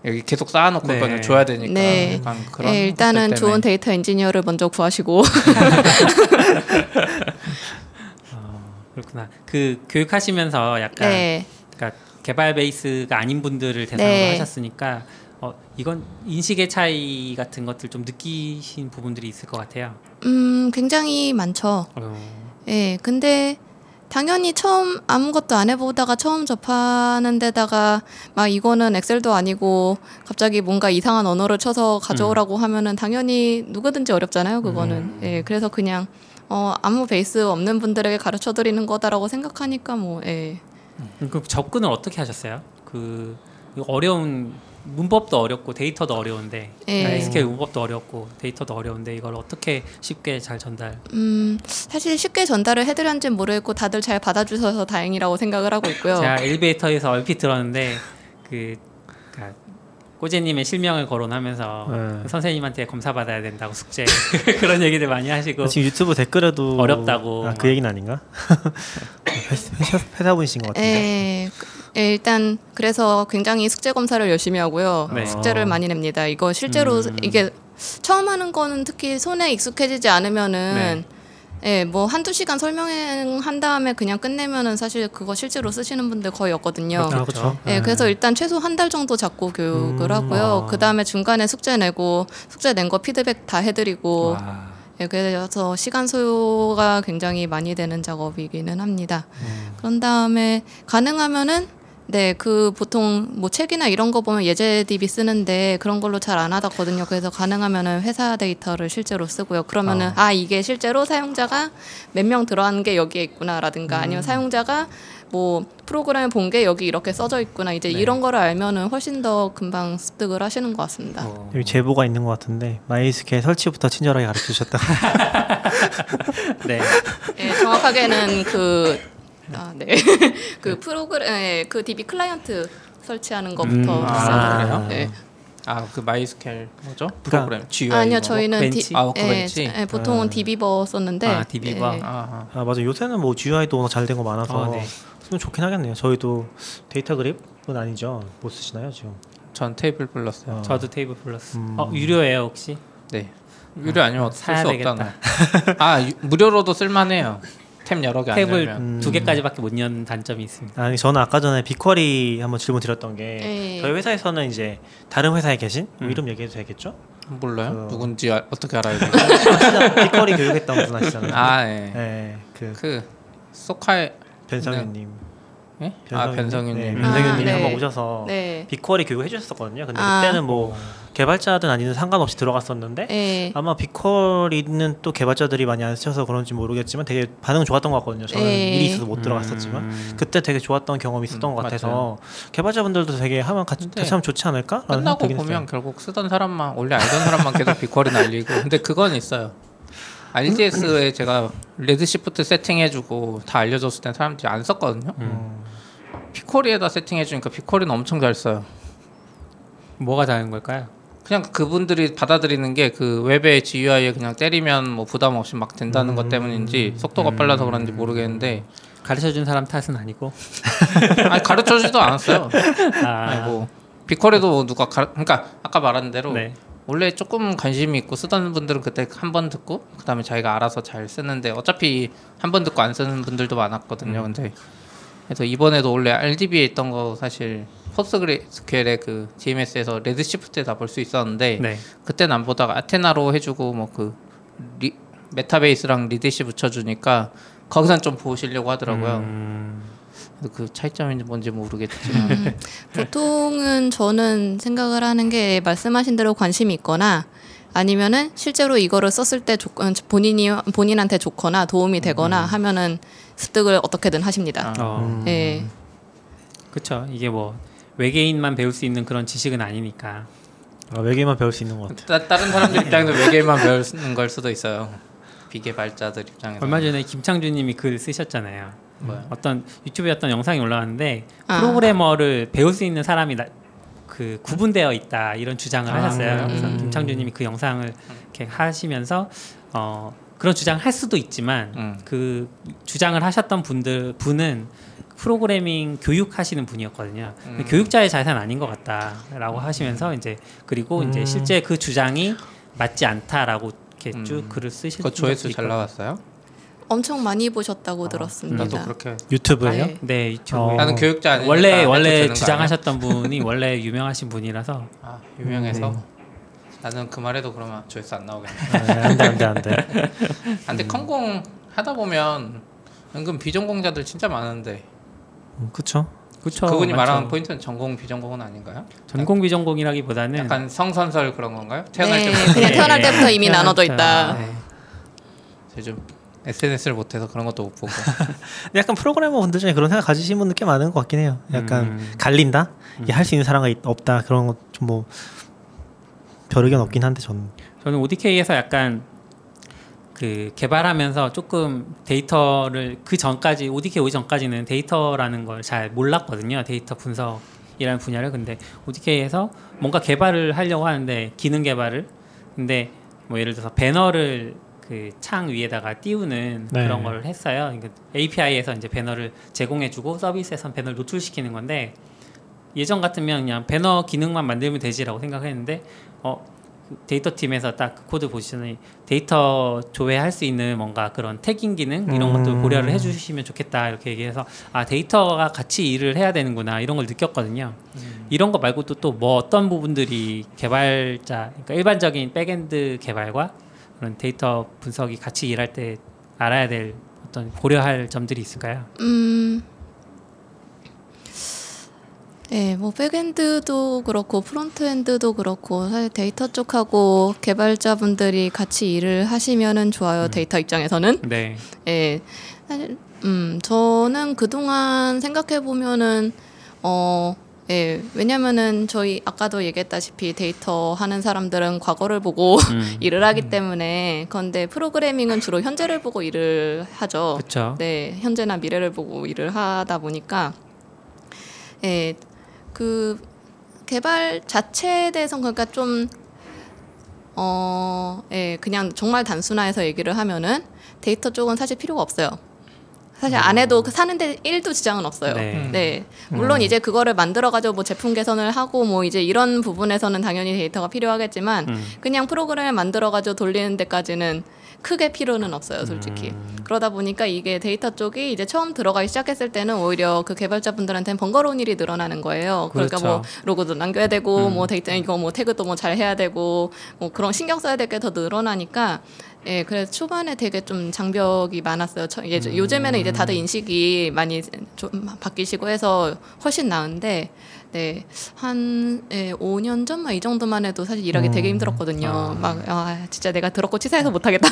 여기 계속 쌓아놓고 네. 줘야 되니까 네. 약간 그런 예, 일단은 좋은. 데이터 엔지니어를 먼저 구하시고 그렇구나. 그 교육하시면서 약간 네. 그러니까 개발 베이스가 아닌 분들을 대상으로 네. 하셨으니까 어, 이건 인식의 차이 같은 것들 좀 느끼신 부분들이 있을 것 같아요. 음, 굉장히 많죠. 어, 예, 근데 당연히 처음 아무것도 안 해보다가 처음 접하는 데다가 막 이거는 엑셀도 아니고 갑자기 뭔가 이상한 언어를 쳐서 가져오라고 하면은 당연히 누구든지 어렵잖아요, 그거는. 예, 그래서 그냥 어, 아무 베이스 없는 분들에게 가르쳐 드리는 거다라고 생각하니까 뭐, 예. 그 접근을 어떻게 하셨어요? 그 어려운 문법도 어렵고 데이터도 어려운데 예. SQL 문법도 어렵고 데이터도 어려운데 이걸 어떻게 쉽게 잘 전달? 음, 사실 쉽게 전달을 해드렸는지 모르겠고 다들 잘 받아주셔서 다행이라고 생각을 하고 있고요. 제가 엘리베이터에서 얼핏 들었는데 그 그러니까 꼬제님의 실명을 거론하면서 네. 그 선생님한테 검사 받아야 된다고 숙제 그런 얘기들 많이 하시고 지금 유튜브 댓글에도 어렵다고 아, 막. 그 얘기는 아닌가? 회사, 회사분이신 것 같은데. 예, 그- 예, 일단 그래서 굉장히 숙제 검사를 열심히 하고요. 네. 숙제를 많이 냅니다. 이거 실제로 음. 이게 처음 하는 거는 특히 손에 익숙해지지 않으면은 예, 뭐 한두 시간 설명한 다음에 그냥 끝내면은 사실 그거 실제로 쓰시는 분들 거의 없거든요. 아, 그렇죠. 예, 그래서 일단 최소 한 달 정도 잡고 교육을 음, 하고요. 아. 그 다음에 중간에 숙제 내고 숙제 낸 거 피드백 다 해 드리고 와. 예, 그래서 시간 소요가 굉장히 많이 되는 작업이기는 합니다. 음. 그런 다음에 가능하면은 네, 그 보통 뭐 책이나 이런 거 보면 예제 DB 쓰는데 그런 걸로 잘 안 하거든요. 그래서 가능하면은 회사 데이터를 실제로 쓰고요. 그러면은 아, 이게 실제로 사용자가 몇 명 들어간 게 여기에 있구나라든가 음. 아니면 사용자가 뭐 프로그램을 본게 여기 이렇게 써져 있구나. 이제 네. 이런 거를 알면은 훨씬 더 금방 습득을 하시는 것 같습니다. 어. 여기 제보가 있는 것 같은데 MySQL 설치부터 친절하게 가르쳐 주셨다. 네. 예, 정확하게는 그 아, 네. 그 프로그램 예, 그 DB client 설치하는 것부터 음, 아? 네. 아그 MySQL 뭐죠? 그러니까- 프로그램 GUI 아니요, 뭐. 저희는 벤치? 디, 아, 예, 벤치? 예, 보통은 아. DBeaver 썼는데 아, DBeaver? 예, 아, 아 맞아 요새는 뭐 GUI도 워낙 잘된 거 많아서 어, 네. 쓰면 좋긴 하겠네요. 저희도 DataGrip은 아니죠. 못 쓰시나요 지금? 전 TablePlus 써요. 어. 저도 TablePlus. 음. 어 유료예요 혹시? 네. 유료 아니면 쓸 수. 없잖아. 아 유- 무료로도 쓸만해요. 탭 여러 개안 탭을 열면. 음. 두 개까지밖에 못연 단점이 있습니다. 아니 저는 아까 전에 BigQuery 한번 질문 드렸던 게 예. 저희 회사에서는 이제 다른 회사에 계신 뭐 음. 이름 얘기해도 되겠죠? 몰라요? 그- 누군지 알- 어떻게 알아야 돼? 아시잖아요. 빅쿼리 교육했던 분 아시잖아요. 아 예. 네, 그그 소카이 변성윤님. 예? 아 변성윤님. 네, 음. 변성윤님이 아, 한번 네. 오셔서 네. 빅쿼리 교육 해주셨었거든요. 근데 아. 그때는 뭐 개발자든 아니든 상관없이 들어갔었는데 예. 아마 빅쿼리는 또 개발자들이 많이 안 쓰셔서 그런지 모르겠지만 되게 반응 좋았던 것 같거든요. 저는 예. 일이 있어서 못 들어갔었지만 음. 그때 되게 좋았던 경험이 있었던 음, 것 같아서 맞아요. 개발자분들도 되게 하면 같이, 하면 좋지 않을까? 끝나고 보면 결국 쓰던 사람만 원래 알던 사람만 계속 BigQuery 날리고 근데 그건 있어요. RDS에 제가 Redshift 세팅해주고 다 알려줬을 땐 사람들이 안 썼거든요. 음. BigQuery에다 세팅해주니까 BigQuery는 엄청 잘 써요. 뭐가 다른 걸까요? 그냥 그분들이 받아들이는 게 그 웹의 GUI에 그냥 때리면 뭐 부담 없이 막 된다는 것 때문인지 속도가 빨라서 그런지 모르겠는데 가르쳐 준 사람 탓은 아니고. 아니 가르쳐주지도 않았어요. 아, 아니 뭐 BigQuery도 누가 가르 그러니까 아까 말한 대로 네. 원래 조금 관심이 있고 쓰던 분들은 그때 한 번 듣고 그다음에 자기가 알아서 잘 쓰는데 어차피 한 번 듣고 안 쓰는 분들도 많았거든요. 근데 그래서 이번에도 원래 RDB에 있던 거 사실 PostgreSQL의 그 DMS에서 Redshift에 다 볼 수 있었는데 네. 그때는 안 보다가 Athena로 해주고 뭐 그 Metabase랑 Redash 붙여주니까 거기선 좀 보시려고 하더라고요. 음, 그 차이점인지 뭔지 모르겠지만 음, 보통은 저는 생각을 하는 게 말씀하신 대로 관심이 있거나 아니면은 실제로 이거를 썼을 때 조, 어, 본인이 본인한테 좋거나 도움이 되거나 하면은 습득을 어떻게든 하십니다. 아, 어, 음. 예. 그렇죠. 이게 뭐 외계인만 배울 수 있는 그런 지식은 아니니까. 아, 외계만 배울 수 있는 것 같아요. 따, 다른 사람들 입장에서 외계만 배우는 걸 수도 있어요. 비개발자들 입장에서 얼마 전에 김창준님이 글 쓰셨잖아요. 뭐요? 어떤 유튜브에 어떤 영상이 올라왔는데 아. 프로그래머를 배울 수 있는 사람이 나, 그 구분되어 있다 이런 주장을 아, 하셨어요. 그래요? 그래서 음. 김창준님이 그 영상을 이렇게 하시면서 어, 그런 주장을 할 수도 있지만 음. 그 주장을 하셨던 분들 분은 프로그래밍 교육하시는 분이었거든요. 음. 교육자의 자산 아닌 것 같다라고 하시면서 이제 그리고 이제 음. 실제 그 주장이 맞지 않다라고 이렇게 쭉 음. 글을 쓰신 그거 조회수 잘. 나왔어요? 엄청 많이 보셨다고 아, 들었습니다. 나도 그렇게 유튜브예요? 네. 네 유튜브 어. 나는 교육자 아니니까 원래 원래 주장하셨던 분이 원래 유명하신 분이라서? 아 유명해서 음. 나는 그 말해도 그러면 조회수 안 나오겠네. 아, 안돼 안돼 안돼. 아, 근데 컨공 하다 보면 은근 비전공자들 진짜 많은데 음, 그쵸. 그쵸 그분이 맞죠. 말하는 포인트는 전공 비전공은 아닌가요? 전공 비전공이라기보다는 약간 성선설 그런 건가요? 태어날 네, 때부터 그냥 네. 태어날 때부터 이미 나눠져. 있다. 네. 요즘 SNS를 못해서 그런 것도 못 보고. 약간 프로그래머 분들 중에 그런 생각 가지신 분들 꽤 많은 것 같긴 해요. 약간 음. 갈린다, 이게 할수 있는 사람이 있- 없다 그런 것 좀 뭐 별 의견 없긴 한데 저는 저는 ODK에서 약간 그 개발하면서 조금 데이터를 그 전까지 ODK 오기 전까지는 데이터라는 걸 잘 몰랐거든요. 데이터 분석이라는 분야를 근데 ODK에서 뭔가 개발을 하려고 하는데 기능 개발을 근데 뭐 예를 들어서 배너를 그 창 위에다가 띄우는 네. 그런 걸 했어요. 그러니까 API에서 이제 배너를 제공해주고 서비스에선 배너를 노출시키는 건데 예전 같으면 그냥 배너 기능만 만들면 되지라고 생각했는데 어 데이터 팀에서 딱 그 코드 보시더니 데이터 조회할 수 있는 뭔가 그런 tagging 기능 이런 음. 것들 고려를 해주시면 좋겠다 이렇게 얘기해서 아 데이터가 같이 일을 해야 되는구나 이런 걸 느꼈거든요. 이런 거 말고도 또 뭐 어떤 부분들이 개발자 그러니까 일반적인 backend 개발과 그런 데이터 분석이 같이 일할 때 알아야 될 어떤 고려할 점들이 있을까요? 음. 네, 뭐 backend도 그렇고 frontend도 그렇고 사실 데이터 쪽하고 개발자분들이 같이 일을 하시면은 좋아요. 데이터 입장에서는. 네. 예. 사실 음, 저는 그동안 생각해 보면은 어 예, 왜냐면은 저희 아까도 얘기했다시피 데이터 하는 사람들은 과거를 보고 음. 일을 하기 때문에 그런데 프로그래밍은 주로 현재를 보고 일을 하죠. 그렇죠. 네, 현재나 미래를 보고 일을 하다 보니까 예, 그 개발 자체에 대해서는 그러니까 좀 어, 예, 그냥 정말 단순화해서 얘기를 하면은 데이터 쪽은 사실 필요가 없어요. 사실 안 해도 그 사는데 1도 지장은 없어요. 네. 네. 물론 이제 그거를 만들어 가지고 뭐 제품 개선을 하고 뭐 이제 이런 부분에서는 당연히 데이터가 필요하겠지만 음. 그냥 프로그램을 만들어 가지고 돌리는 데까지는 크게 필요는 없어요, 솔직히. 그러다 보니까 이게 데이터 쪽이 이제 처음 들어가기 시작했을 때는 오히려 그 개발자분들한테는 번거로운 일이 늘어나는 거예요. 그러니까 그렇죠. 뭐 로그도 남겨야 되고 뭐 데이터 이거 뭐 태그도 뭐 잘 해야 되고 뭐 그런 신경 써야 될 게 더 늘어나니까 예, 그래서 초반에 되게 좀 장벽이 많았어요. 저, 예, 요즘에는 이제 다들 인식이 많이 좀 바뀌시고 해서 훨씬 나은데, 네, 한 예, 5년 전만 이 정도만 해도 사실 일하기 되게 힘들었거든요. 막, 아, 진짜 내가 더럽고 치사해서 못하겠다.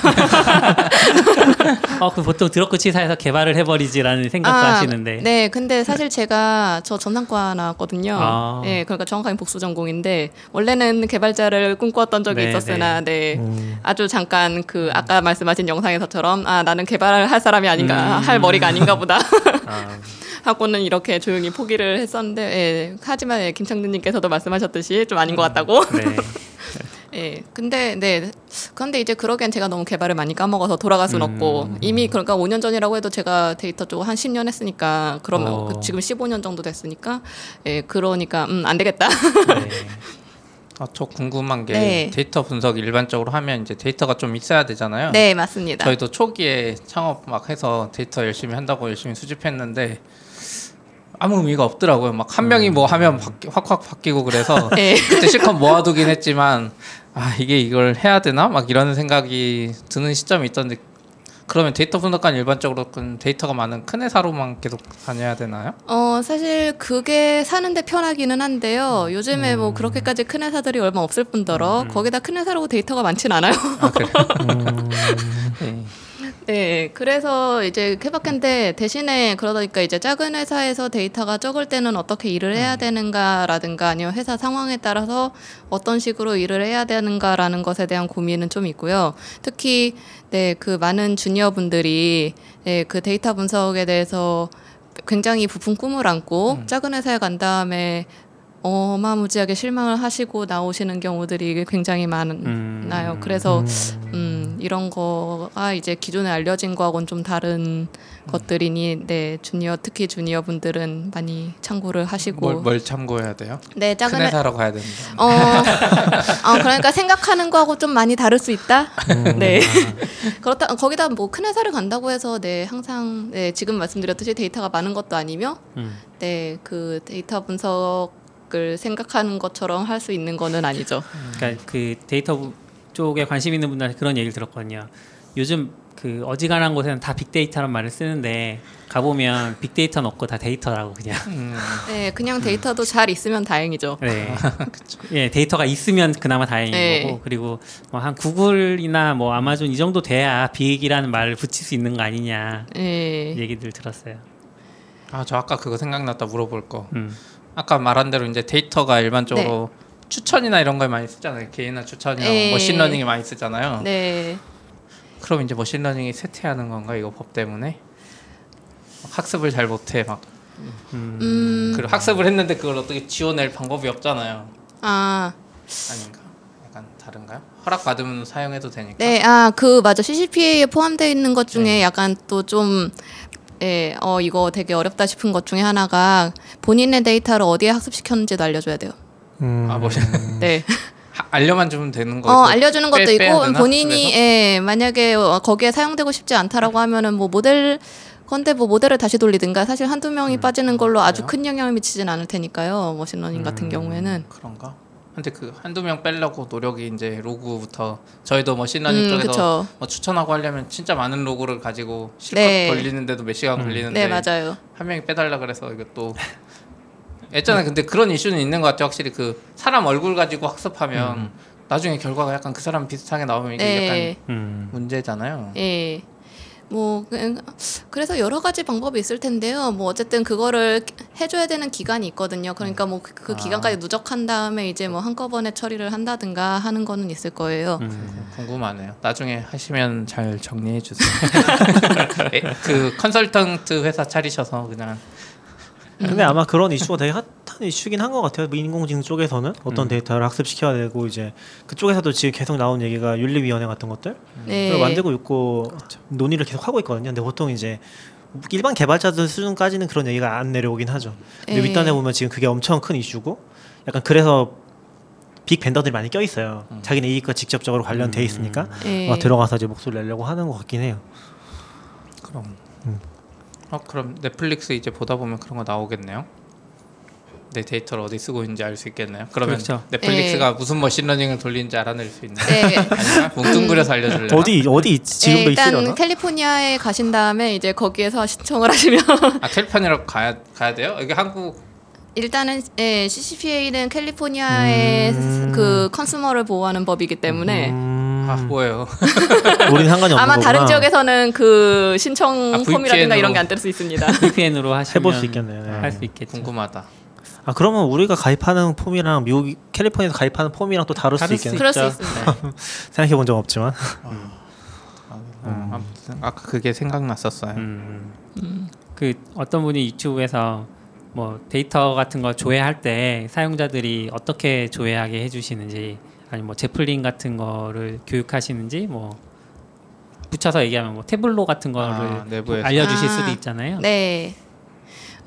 어, 그 보통 드럽고 치사해서 개발을 해버리지라는 생각도 아, 하시는데. 네, 근데 사실 제가 저 전산과 나왔거든요. 아. 네, 그러니까 정확하게 복수 전공인데 원래는 개발자를 꿈꾸었던 적이 네, 있었으나, 네, 음. 아주 잠깐 그 아까 말씀하신 영상에서처럼 아 나는 개발을 할 사람이 아닌가 음. 할 머리가 아닌가 보다 아, 하고는 이렇게 조용히 포기를 했었는데, 예, 하지만 예, 김창준님께서도 말씀하셨듯이 좀 아닌 것 같다고. 네. 예. 근데 네. 그런데 이제 그러기엔 제가 너무 개발을 많이 까먹어서 돌아갈 순 음. 없고 이미 그러니까 5년 전이라고 해도 제가 데이터 쪽 한 10년 했으니까 그러면 어. 그 지금 15년 정도 됐으니까 예, 그러니까 음, 안 되겠다. 네. 아, 저 궁금한 게 네. 데이터 분석 일반적으로 하면 이제 데이터가 좀 있어야 되잖아요. 네, 맞습니다. 저희도 초기에 창업 막 해서 데이터 열심히 한다고 열심히 수집했는데 아무 의미가 없더라고요. 막 한 명이 뭐 하면 바뀌, 확확 바뀌고 그래서 예. 그때 실컷 모아두긴 했지만 아 이게 이걸 해야 되나 막 이런 생각이 드는 시점이 있던데 그러면 데이터 분석관 일반적으로 그 데이터가 많은 큰 회사로만 계속 다녀야 되나요? 어, 사실 그게 사는데 편하기는 한데요. 요즘에 뭐 그렇게까지 큰 회사들이 얼마 없을 뿐더러 거기다 큰 회사라고 데이터가 많진 않아요. 아 그래요? 음. 네. 네, 그래서 이제 케바캔데 대신에 그러다니까 이제 작은 회사에서 데이터가 적을 때는 어떻게 일을 해야 되는가라든가 아니면 회사 상황에 따라서 어떤 식으로 일을 해야 되는가라는 것에 대한 고민은 좀 있고요. 특히 네, 그 많은 주니어 분들이 네, 그 데이터 분석에 대해서 굉장히 부푼 꿈을 안고 작은 회사에 간 다음에 어마무지하게 실망을 하시고 나오시는 경우들이 굉장히 많나요. 음. 그래서 음, 이런 거가 이제 기존에 알려진 거하고는 좀 다른 것들이니 네 주니어 특히 주니어 분들은 많이 참고를 하시고 뭘, 뭘 참고해야 돼요? 네큰 작은 회- 회사로 가야 된다. 어, 어 그러니까 생각하는 거하고 좀 많이 다를 수 있다. 네 그렇다 거기다 뭐 큰 회사를 간다고 해서 네 항상 네 지금 말씀드렸듯이 데이터가 많은 것도 아니며 음. 네그 데이터 분석 을 생각하는 것처럼 할 수 있는 거는 아니죠. 그러니까 그 데이터 부- 쪽에 관심 있는 분들한테 그런 얘기를 들었거든요. 요즘 그 어지간한 곳에는 다 빅데이터란 말을 쓰는데 가보면 빅데이터는 없고 다 데이터라고 그냥. 음, 네, 그냥 데이터도 잘 있으면 다행이죠. 네. 예, 데이터가 있으면 그나마 다행인 네. 거고 그리고 뭐 한 구글이나 뭐 아마존 이 정도 돼야 big이라는 말을 붙일 수 있는 거 아니냐 네. 얘기들 들었어요. 아, 저 아까 그거 생각났다 물어볼 거. 음. 아까 말한 대로 이제 데이터가 일반적으로 추천이나 이런 걸 많이 쓰잖아요. 개인화 추천이나 네. machine learning이 많이 쓰잖아요. 네. 그럼 이제 machine learning이 쇠퇴하는 건가 이거 법 때문에? 막 학습을 잘 못해 막 음. 그리고 학습을 했는데 그걸 어떻게 지워낼 방법이 없잖아요. 아. 아닌가? 약간 다른가요? 허락 받으면 사용해도 되니까. 네, 아, 그 맞아. CCPA에 포함되어 있는 것 중에 네. 약간 또 좀 예, 어 이거 되게 어렵다 싶은 것 중에 하나가 본인의 데이터를 어디에 학습시켰는지도 알려줘야 돼요. 음. 아 machine 네. 하- 알려만 주면 되는 거. 어, 알려주는 것도 빼- 있고? 본인이 그래서? 예, 만약에 어, 거기에 사용되고 싶지 않다라고 하면은 뭐 모델 건데 뭐 모델을 다시 돌리든가 사실 한두 명이 빠지는 걸로 아주 그래요? 큰 영향을 미치진 않을 테니까요. machine learning 같은 경우에는 그런가? 근데 그 한두 명 빼려고 노력이 이제 로그부터 저희도 machine learning 음, 쪽에서. 뭐 추천하고 하려면 진짜 많은 로그를 가지고 실컷 네. 걸리는데도 몇 시간 걸리는데 네, 맞아요. 한 명이 빼달라 그래서 이것도 예전에 근데 그런 이슈는 있는 것 같아요. 확실히 그 사람 얼굴 가지고 학습하면 나중에 결과가 약간 그 사람 비슷하게 나오면 이게 네. 약간 음. 문제잖아요. 예. 뭐 그- 그래서 여러 가지 방법이 있을 텐데요. 뭐 어쨌든 그거를 해줘야 되는 기간이 있거든요. 그러니까 뭐그 아. 기간까지 누적한 다음에 이제 뭐 한꺼번에 처리를 한다든가 하는 거는 있을 거예요. 음. 궁금하네요. 나중에 하시면 잘 정리해 주세요. 에, 그 컨설턴트 회사 차리셔서 그냥 근데 아마 그런 이슈가 되게 핫한 이슈긴 한 것 같아요. 뭐 인공지능 쪽에서는 어떤 음. 데이터를 학습시켜야 되고 이제 그쪽에서도 지금 계속 나온 얘기가 윤리위원회 같은 것들 네. 를 만들고 있고 논의를 계속 하고 있거든요. 근데 보통 이제 일반 개발자들 수준까지는 그런 얘기가 안 내려오긴 하죠. 근데 예. 윗단에 보면 지금 그게 엄청 큰 이슈고 약간 그래서 빅 벤더들이 많이 껴 있어요. 자기네 이익과 직접적으로 관련돼 있으니까 예. 막 들어가서 이제 목소리 내려고 하는 것 같긴 해요. 그럼 어 그럼 넷플릭스 이제 보다 보면 그런 거 나오겠네요. 내 데이터를 어디 쓰고 있는지 알 수 있겠네요. 그러면 그렇죠. Netflix가 무슨 machine learning을 돌리는지 알아낼 수 있나요? 네. 뭉뚱그려서 알려줄래요? 어디 어디 있지? 지금도 네, 일단 있으려나? 캘리포니아에 가신 다음에 이제 거기에서 신청을 하시면 아 캘리포니아로 가야 가야 돼요? 여기 한국 일단은 예, CCPA는 캘리포니아의 음. 그 consumer를 보호하는 법이기 때문에 음, 아 뭐예요? 우린 상관이 없는 아마 거구나. 다른 지역에서는 그 신청 아, 폼이라든가 VPN 으로. 이런 게 안 뜰 수 있습니다. VPN으로 하시면 해볼 수 있겠네요. 네. 할 수 있겠죠. 궁금하다. 아 그러면 우리가 가입하는 폼이랑 미국 캘리포니아에서 가입하는 폼이랑 또 다를 수 다를 수 있겠네. 그럴 수. 있습니다. 생각해 본 적 없지만. 음, 아무튼 아까 그게 생각났었어요. 음. 그 어떤 분이 유튜브에서 뭐 데이터 같은 거 조회할 때 사용자들이 어떻게 조회하게 해주시는지 아니 뭐 제플린 같은 거를 교육하시는지 뭐 붙여서 얘기하면 뭐 Tableau 같은 거를 아. 알려주실 아, 수도 있잖아요. 네.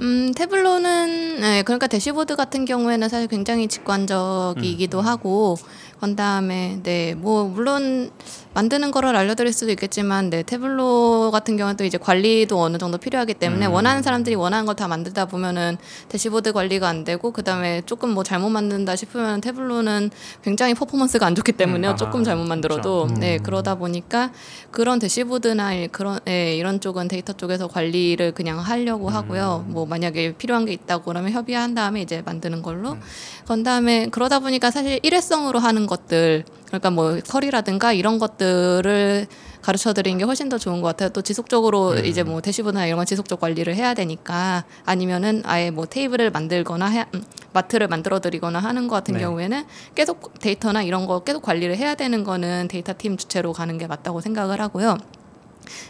음, Tableau는 네, 그러니까 대시보드 같은 경우에는 사실 굉장히 직관적이기도 하고 그 다음에 네, 뭐 물론 만드는 거를 알려드릴 수도 있겠지만 네, Tableau 같은 경우는 또 이제 관리도 어느 정도 필요하기 때문에 원하는 사람들이 원하는 걸 다 만들다 보면은 대시보드 관리가 안 되고 그 다음에 조금 뭐 잘못 만든다 싶으면 Tableau는 굉장히 퍼포먼스가 안 좋기 때문에 음, 조금 아, 잘못 만들어도 그렇죠. 네 음. 그러다 보니까 그런 대시보드나 이- 그런 예, 이런 쪽은 데이터 쪽에서 관리를 그냥 하려고 하고요. 뭐 만약에 필요한 게 있다고 그러면 협의한 다음에 이제 만드는 걸로. 그런 다음에 그러다 보니까 사실 일회성으로 하는 것들 그러니까 뭐 컬이라든가 이런 것들을 가르쳐 드리는 게 훨씬 더 좋은 것 같아요. 또 지속적으로 이제 뭐 대시보드나 이런 건 지속적 관리를 해야 되니까 아니면은 아예 뭐 테이블을 만들거나 해, 음, 마트를 만들어 드리거나 하는 것 같은 네. 경우에는 계속 데이터나 이런 거 계속 관리를 해야 되는 거는 데이터 팀 주체로 가는 게 맞다고 생각을 하고요.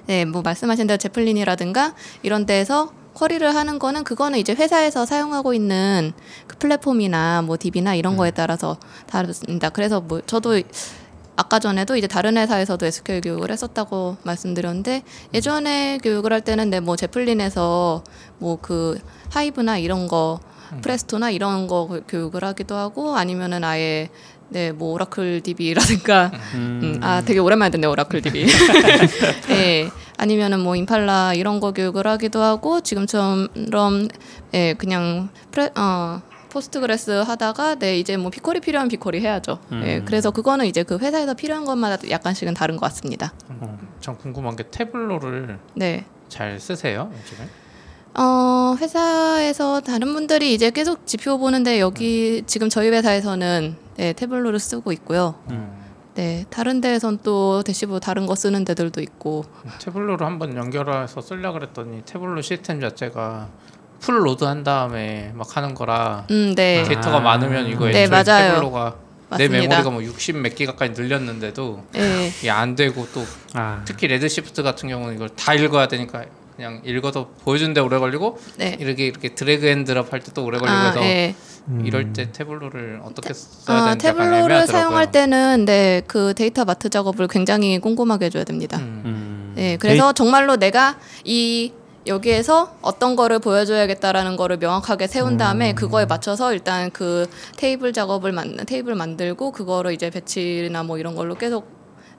네, 뭐 말씀하신 대로 Zeppelin이라든가 이런 데에서 query를 하는 거는 그거는 이제 회사에서 사용하고 있는 그 플랫폼이나 뭐 DB나 이런 거에 따라서 다릅니다. 그래서 뭐 저도 아까 전에도 이제 다른 회사에서도 SQL 교육을 했었다고 말씀드렸는데 예전에 교육을 할 때는 네, 뭐 Zeppelin에서 뭐 그 Hive나 이런 거 Presto나 이런 거 교- 교육을 하기도 하고 아니면은 아예 네, 뭐 Oracle DB라든가 음, 아 되게 오랜만에 듣네 Oracle DB. 예. 아니면은 뭐 Impala 이런 거 교육을 하기도 하고 지금처럼 예 그냥 프레 어 Postgres 하다가 네 이제 뭐 BigQuery 필요한 BigQuery 해야죠. 음. 예, 그래서 그거는 이제 그 회사에서 필요한 것마다 약간씩은 다른 것 같습니다. 전 궁금한 게 Tableau를 네. 잘 쓰세요 요즘에? 어, 회사에서 다른 분들이 이제 계속 지표 보는데 여기 지금 저희 회사에서는 네, Tableau를 쓰고 있고요. 네, 다른 데에선 또 대시보 다른 거 쓰는 데들도 있고. Tableau를 한번 연결해서 쓰려 그랬더니 Tableau 시스템 자체가 full load 한 다음에 막 하는 거라 음, 네. 데이터가 아. 많으면 이거 네, 맞아요. Tableau가 네 맞습니다. 메모리가 뭐 60 몇 기 가까지 늘렸는데도 네. 이게 안 되고 또 아, 특히 Redshift 같은 경우는 이걸 다 읽어야 되니까 그냥 읽어도 보여주는데 오래 걸리고 네. 이렇게 이렇게 drag and drop 할 때 또 오래 걸리고 아, 해서 예. 음. 이럴 때 Tableau를 어떻게 써야 아, 되는지 약간 Tableau를. 사용할 때는 네, 그 data mart 작업을 굉장히 꼼꼼하게 해줘야 됩니다. 음. 음. 네, 그래서 정말로 내가 이 여기에서 어떤 거를 보여줘야겠다라는 거를 명확하게 세운 다음에 그거에 맞춰서 일단 그 테이블 작업을 만 테이블 만들고 그거를 이제 batch나 뭐 이런 걸로 계속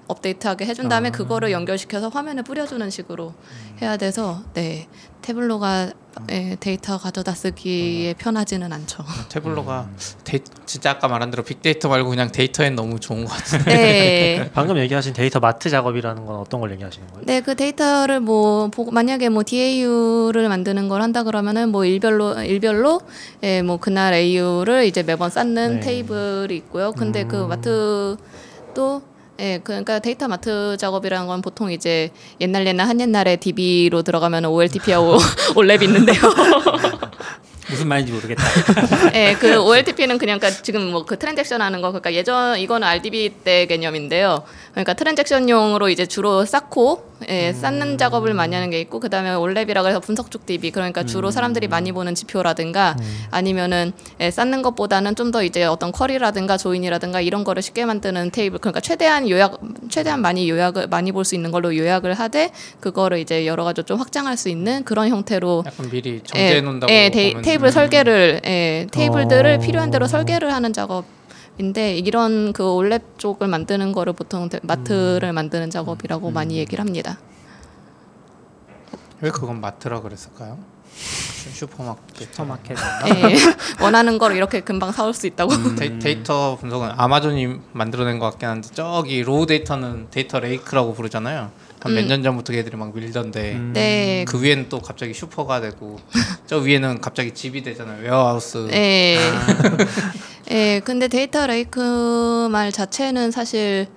업데이트하게 해준 다음에 그거를 연결시켜서 화면에 뿌려주는 식으로 해야 돼서 네 Tableau가 예, 데이터 가져다 쓰기에 편하지는 않죠. Tableau가 데이, 진짜 아까 말한 대로 빅데이터 말고 그냥 데이터엔 너무 좋은 것 같아요. 네. 방금 얘기하신 data mart 작업이라는 건 어떤 걸 얘기하시는 거예요? 네, 그 데이터를 뭐 만약에 뭐 DAU를 만드는 걸 한다 그러면은 뭐 일별로 일별로 예, 뭐 그날 DAU를 이제 매번 쌓는 네. 테이블이 있고요. 근데 그 마트도 예, 그러니까 data mart 작업이라는 건 보통 이제 옛날 옛날 한 옛날에 DB로 들어가면 OLTP하고 OLAP 있는데요. 무슨 말인지 모르겠다. 예, 그 OLTP는 그냥 그러니까 지금 뭐 그 transaction 하는 거 그러니까 예전 이거는 RDB 때 개념인데요. 그러니까 transaction용으로 이제 주로 쌓고 예, 쌓는 작업을 많이 하는 게 있고 그다음에 OLAP이라고 해서 분석 쪽 DB 그러니까 주로 사람들이 많이 보는 지표라든가 아니면은 예, 쌓는 것보다는 좀 더 이제 어떤 query라든가 join이라든가 이런 거를 쉽게 만드는 테이블 그러니까 최대한 요약 최대한 많이 요약을 많이 볼 수 있는 걸로 요약을 하되 그거를 이제 여러 가지 좀 확장할 수 있는 그런 형태로 약간 미리 정제해 놓는다고 예, 데이, 보면 테이블 설계를 예, 테이블들을 어. 필요한 대로 설계를 하는 작업 인데 이런 그 OLAP 쪽을 만드는 거를 보통 데- 마트를 만드는 작업이라고 많이 얘기를 합니다. 왜 그건 마트라 그랬을까요? 슈- 슈퍼마켓. 슈퍼마켓. 예, 원하는 걸 이렇게 금방 사올 수 있다고. 데이, 데이 터 분석은 아마존이 만들어낸 것 같긴 한데 저기 raw data는 data lake라고 부르잖아요. 한몇 음. 년 전부터 걔들이 막 밀던데 네, 그 위에는 또 갑자기 슈퍼가 되고 저 위에는 갑자기 집이 되잖아요. warehouse. 예. 예, 근데 data lake 말 자체는 사실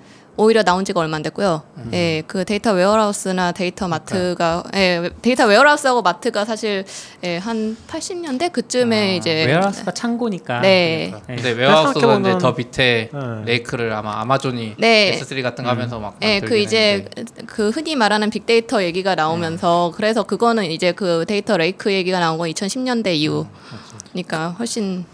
오히려 나온 지가 얼마 안 됐고요. 예, 그 데이터 warehouse나 데이터 마트가 예, 데이터 warehouse하고 마트가 사실 예, 한 80년대 그쯤에 이제 warehouse가 창고니까. 네. 그러니까. 근데 warehouse가 이제 더 밑에 네. lake를 아마 아마존이 네. S3 같은 거 하면서 막 예, 그 이제 했는데. 그 흔히 말하는 빅데이터 얘기가 나오면서 그래서 그거는 이제 그 데이터 lake 얘기가 나온 건 2010년대 이후니까 훨씬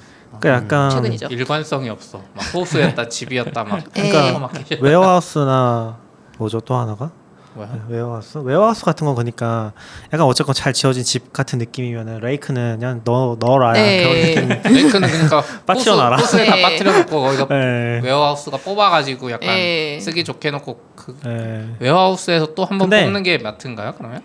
그러니까 약간 최근이죠. 일관성이 없어. 막 호수였다 집이었다 막 예. 슈퍼마켓. warehouse나 뭐죠 또 하나가 뭐야? 네, 웨어하우스 웨어하우스 같은 거 보니까 약간 어쨌건 잘 지어진 집 같은 느낌이면은 lake는 그냥 넣 넣어라 네. 그런 느낌. lake는 그러니까 빠뜨려놔라. 호수, 호수에 네. 다 빠뜨려 놓고 거기다 네. warehouse가 뽑아가지고 약간 예. 쓰기 좋게 놓고 그 네. 웨어하우스에서 또 한 번 뽑는 게 마트인가요? 그러면?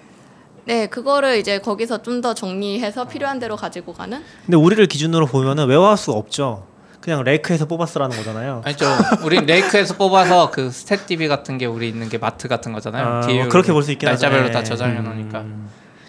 네, 그거를 이제 거기서 좀 더 정리해서 필요한 대로 가지고 가는 근데 우리를 기준으로 보면은 warehouse가 없죠. 그냥 lake에서 뽑았으라는 거잖아요. 아니죠. 우린 lake에서 뽑아서 그 stat DB 같은 게 우리 있는 게 마트 같은 거잖아요. 아, 뭐 그렇게 볼 수 있긴 하죠. 날짜별로 네. 다 저장해 놓으니까.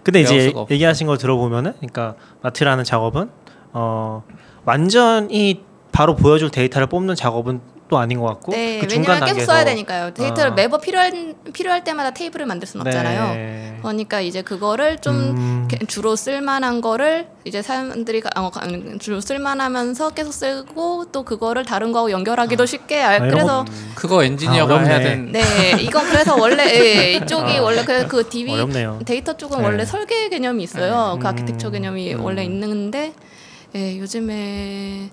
근데 이제. 얘기하신 걸 들어보면은, 그러니까 마트라는 작업은 어 완전히 바로 보여줄 데이터를 뽑는 작업은 또 아닌 것 같고, 네, 그 중간 왜냐면 계속 써야 되니까요. 데이터를 아. 매번 필요할 필요할 때마다 테이블을 만들 수는 없잖아요. 네. 그러니까 이제 그거를 좀 음, 게- 주로 쓸만한 거를 이제 사람들이 가- 어, 가- 주로 쓸만하면서 계속 쓰고 또 그거를 다른 거하고 연결하기도 쉽게 알, 아, 그래서 그거 엔지니어가 아. 해야 되는. 네 이건 그래서 원래 예, 이쪽이 원래 그, 그 DB 어렵네요. 데이터 쪽은 네. 원래 설계 개념이 있어요. 그 음, 아키텍처 개념이 음. 원래 있는데 예, 요즘에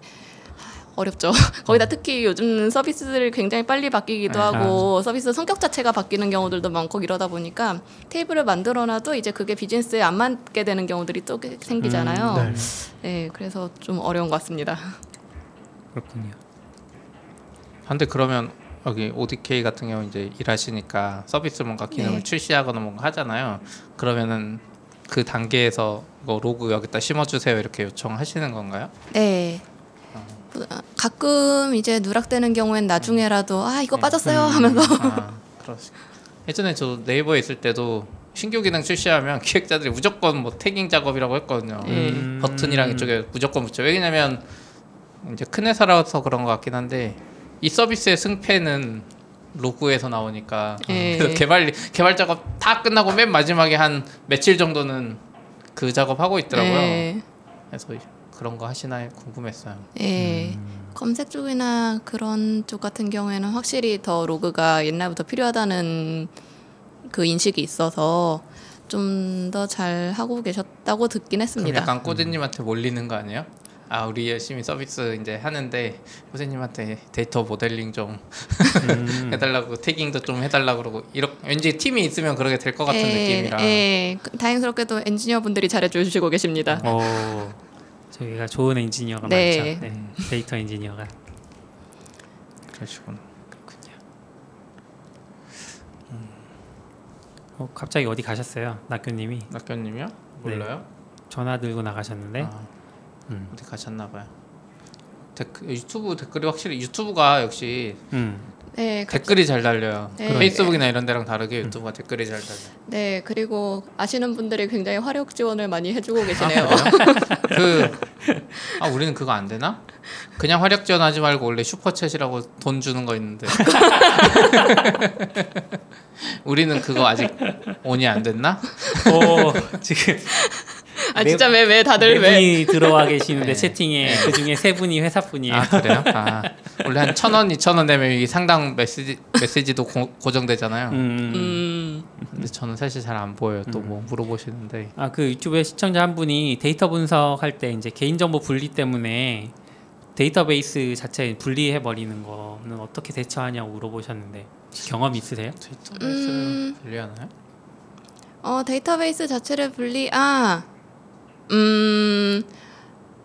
어렵죠. 거기다 특히 요즘 서비스들이 굉장히 빨리 바뀌기도 네. 하고 서비스 성격 자체가 바뀌는 경우들도 많고 이러다 보니까 테이블을 만들어놔도 이제 그게 비즈니스에 안 맞게 되는 경우들이 또꽤 생기잖아요. 네. 네, 그래서 좀 어려운 것 같습니다. 그렇군요. 근데 그러면 여기 ODK 같은 경우 이제 일하시니까 서비스 뭔가 기능을 네. 출시하거나 뭔가 하잖아요. 그러면은 그 단계에서 뭐 로그 여기다 심어주세요 이렇게 요청하시는 건가요? 네. 부- 아, 가끔 이제 누락되는 경우엔 나중에라도 아 이거 빠졌어요 하면서 아, 그러시. 예전에 저 네이버에 있을 때도 신규 기능 출시하면 기획자들이 무조건 뭐 태깅 작업이라고 했거든요. 음. 버튼이랑 이쪽에 무조건 붙여. 왜냐면 이제 큰 회사라서 그런 것 같긴 한데 이 서비스의 승패는 로그에서 나오니까 예. 그래서 개발 개발 작업 다 끝나고 맨 마지막에 한 며칠 정도는 그 작업 하고 있더라고요. 네. 그래서 그런 거 하시나 궁금했어요. 예. 검색 쪽이나 그런 쪽 같은 경우에는 확실히 더 로그가 옛날부터 필요하다는 그 인식이 있어서 좀 더 잘 하고 계셨다고 듣긴 했습니다. 약간 꼬지님한테 몰리는 거 아니에요? 아 우리 열심히 서비스 이제 하는데 꼬지님한테 데이터 모델링 좀 해달라고 tagging도 좀 해달라고 그러고 이렇게 왠지 팀이 있으면 그러게 될 것 같은 예, 느낌이라 예. 그- 다행스럽게도 엔지니어 분들이 잘해주시고 계십니다. 오, 저희가 좋은 엔지니어가 네. 많죠. 네, 데이터 엔지니어가. 그러시구나. 어, 갑자기 어디 가셨어요, 낙교님이 낙교님이요? 몰라요? 전화 들고 나가셨는데. 아, 음. 어디 가셨나 봐요. 댓글, 유튜브 댓글이 확실히 유튜브가 역시 음. 네, 그- 댓글이 잘 달려요. 네. 페이스북이나 이런 데랑 다르게 유튜브가 댓글이 잘 달려. 네 그리고 아시는 분들이 굉장히 화력 지원을 많이 해주고 계시네요. 그, 아, 우리는 그거 안 되나? 그냥 화력 지원하지 말고 원래 Super Chat이라고 돈 주는 거 있는데. 우리는 그거 아직 on이 안 됐나? 오, 지금 아 진짜 왜 왜 다들 네 왜? 분이 들어와 계시는데 네. 채팅에 그 중에 세 분이 회사 분이에요. 아, 그래요? 아, 원래 한 천 원, 이천 원 내면 이 상당 메시지, 메시지도 고, 고정되잖아요. 음. 음, 근데 저는 사실 잘 안 보여요. 또 뭐 물어보시는데. 아 그 유튜브에 시청자 한 분이 데이터 분석할 때 이제 개인정보 분리 때문에 데이터베이스 자체 분리해 버리는 거는 어떻게 대처하냐고 물어보셨는데 경험 있으세요? 데이터베이스를 음. 분리하나요? 어 데이터베이스 자체를 분리 아, 음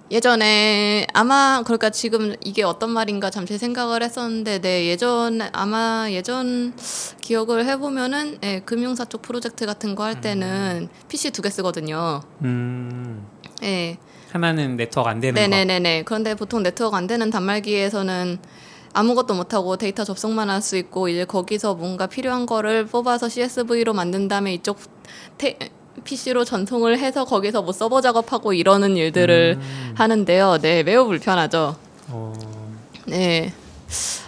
예전에 아마 그러니까 지금 이게 어떤 말인가 잠시 생각을 했었는데 네 예전 아마 예전 기억을 해보면은 예, 금융사 쪽 프로젝트 같은 거 할 때는 PC 두 개 쓰거든요. 음. 예. 하나는 네트워크 안 되는 거. 네네네네. 그런데 보통 네트워크 안 되는 단말기에서는 아무것도 못하고 데이터 접속만 할 수 있고 이제 거기서 뭔가 필요한 거를 뽑아서 CSV로 만든 다음에 이쪽 테, PC로 전송을 해서 거기서 뭐 서버 작업하고 이러는 일들을 음. 하는데요. 네, 매우 불편하죠. 어. 네.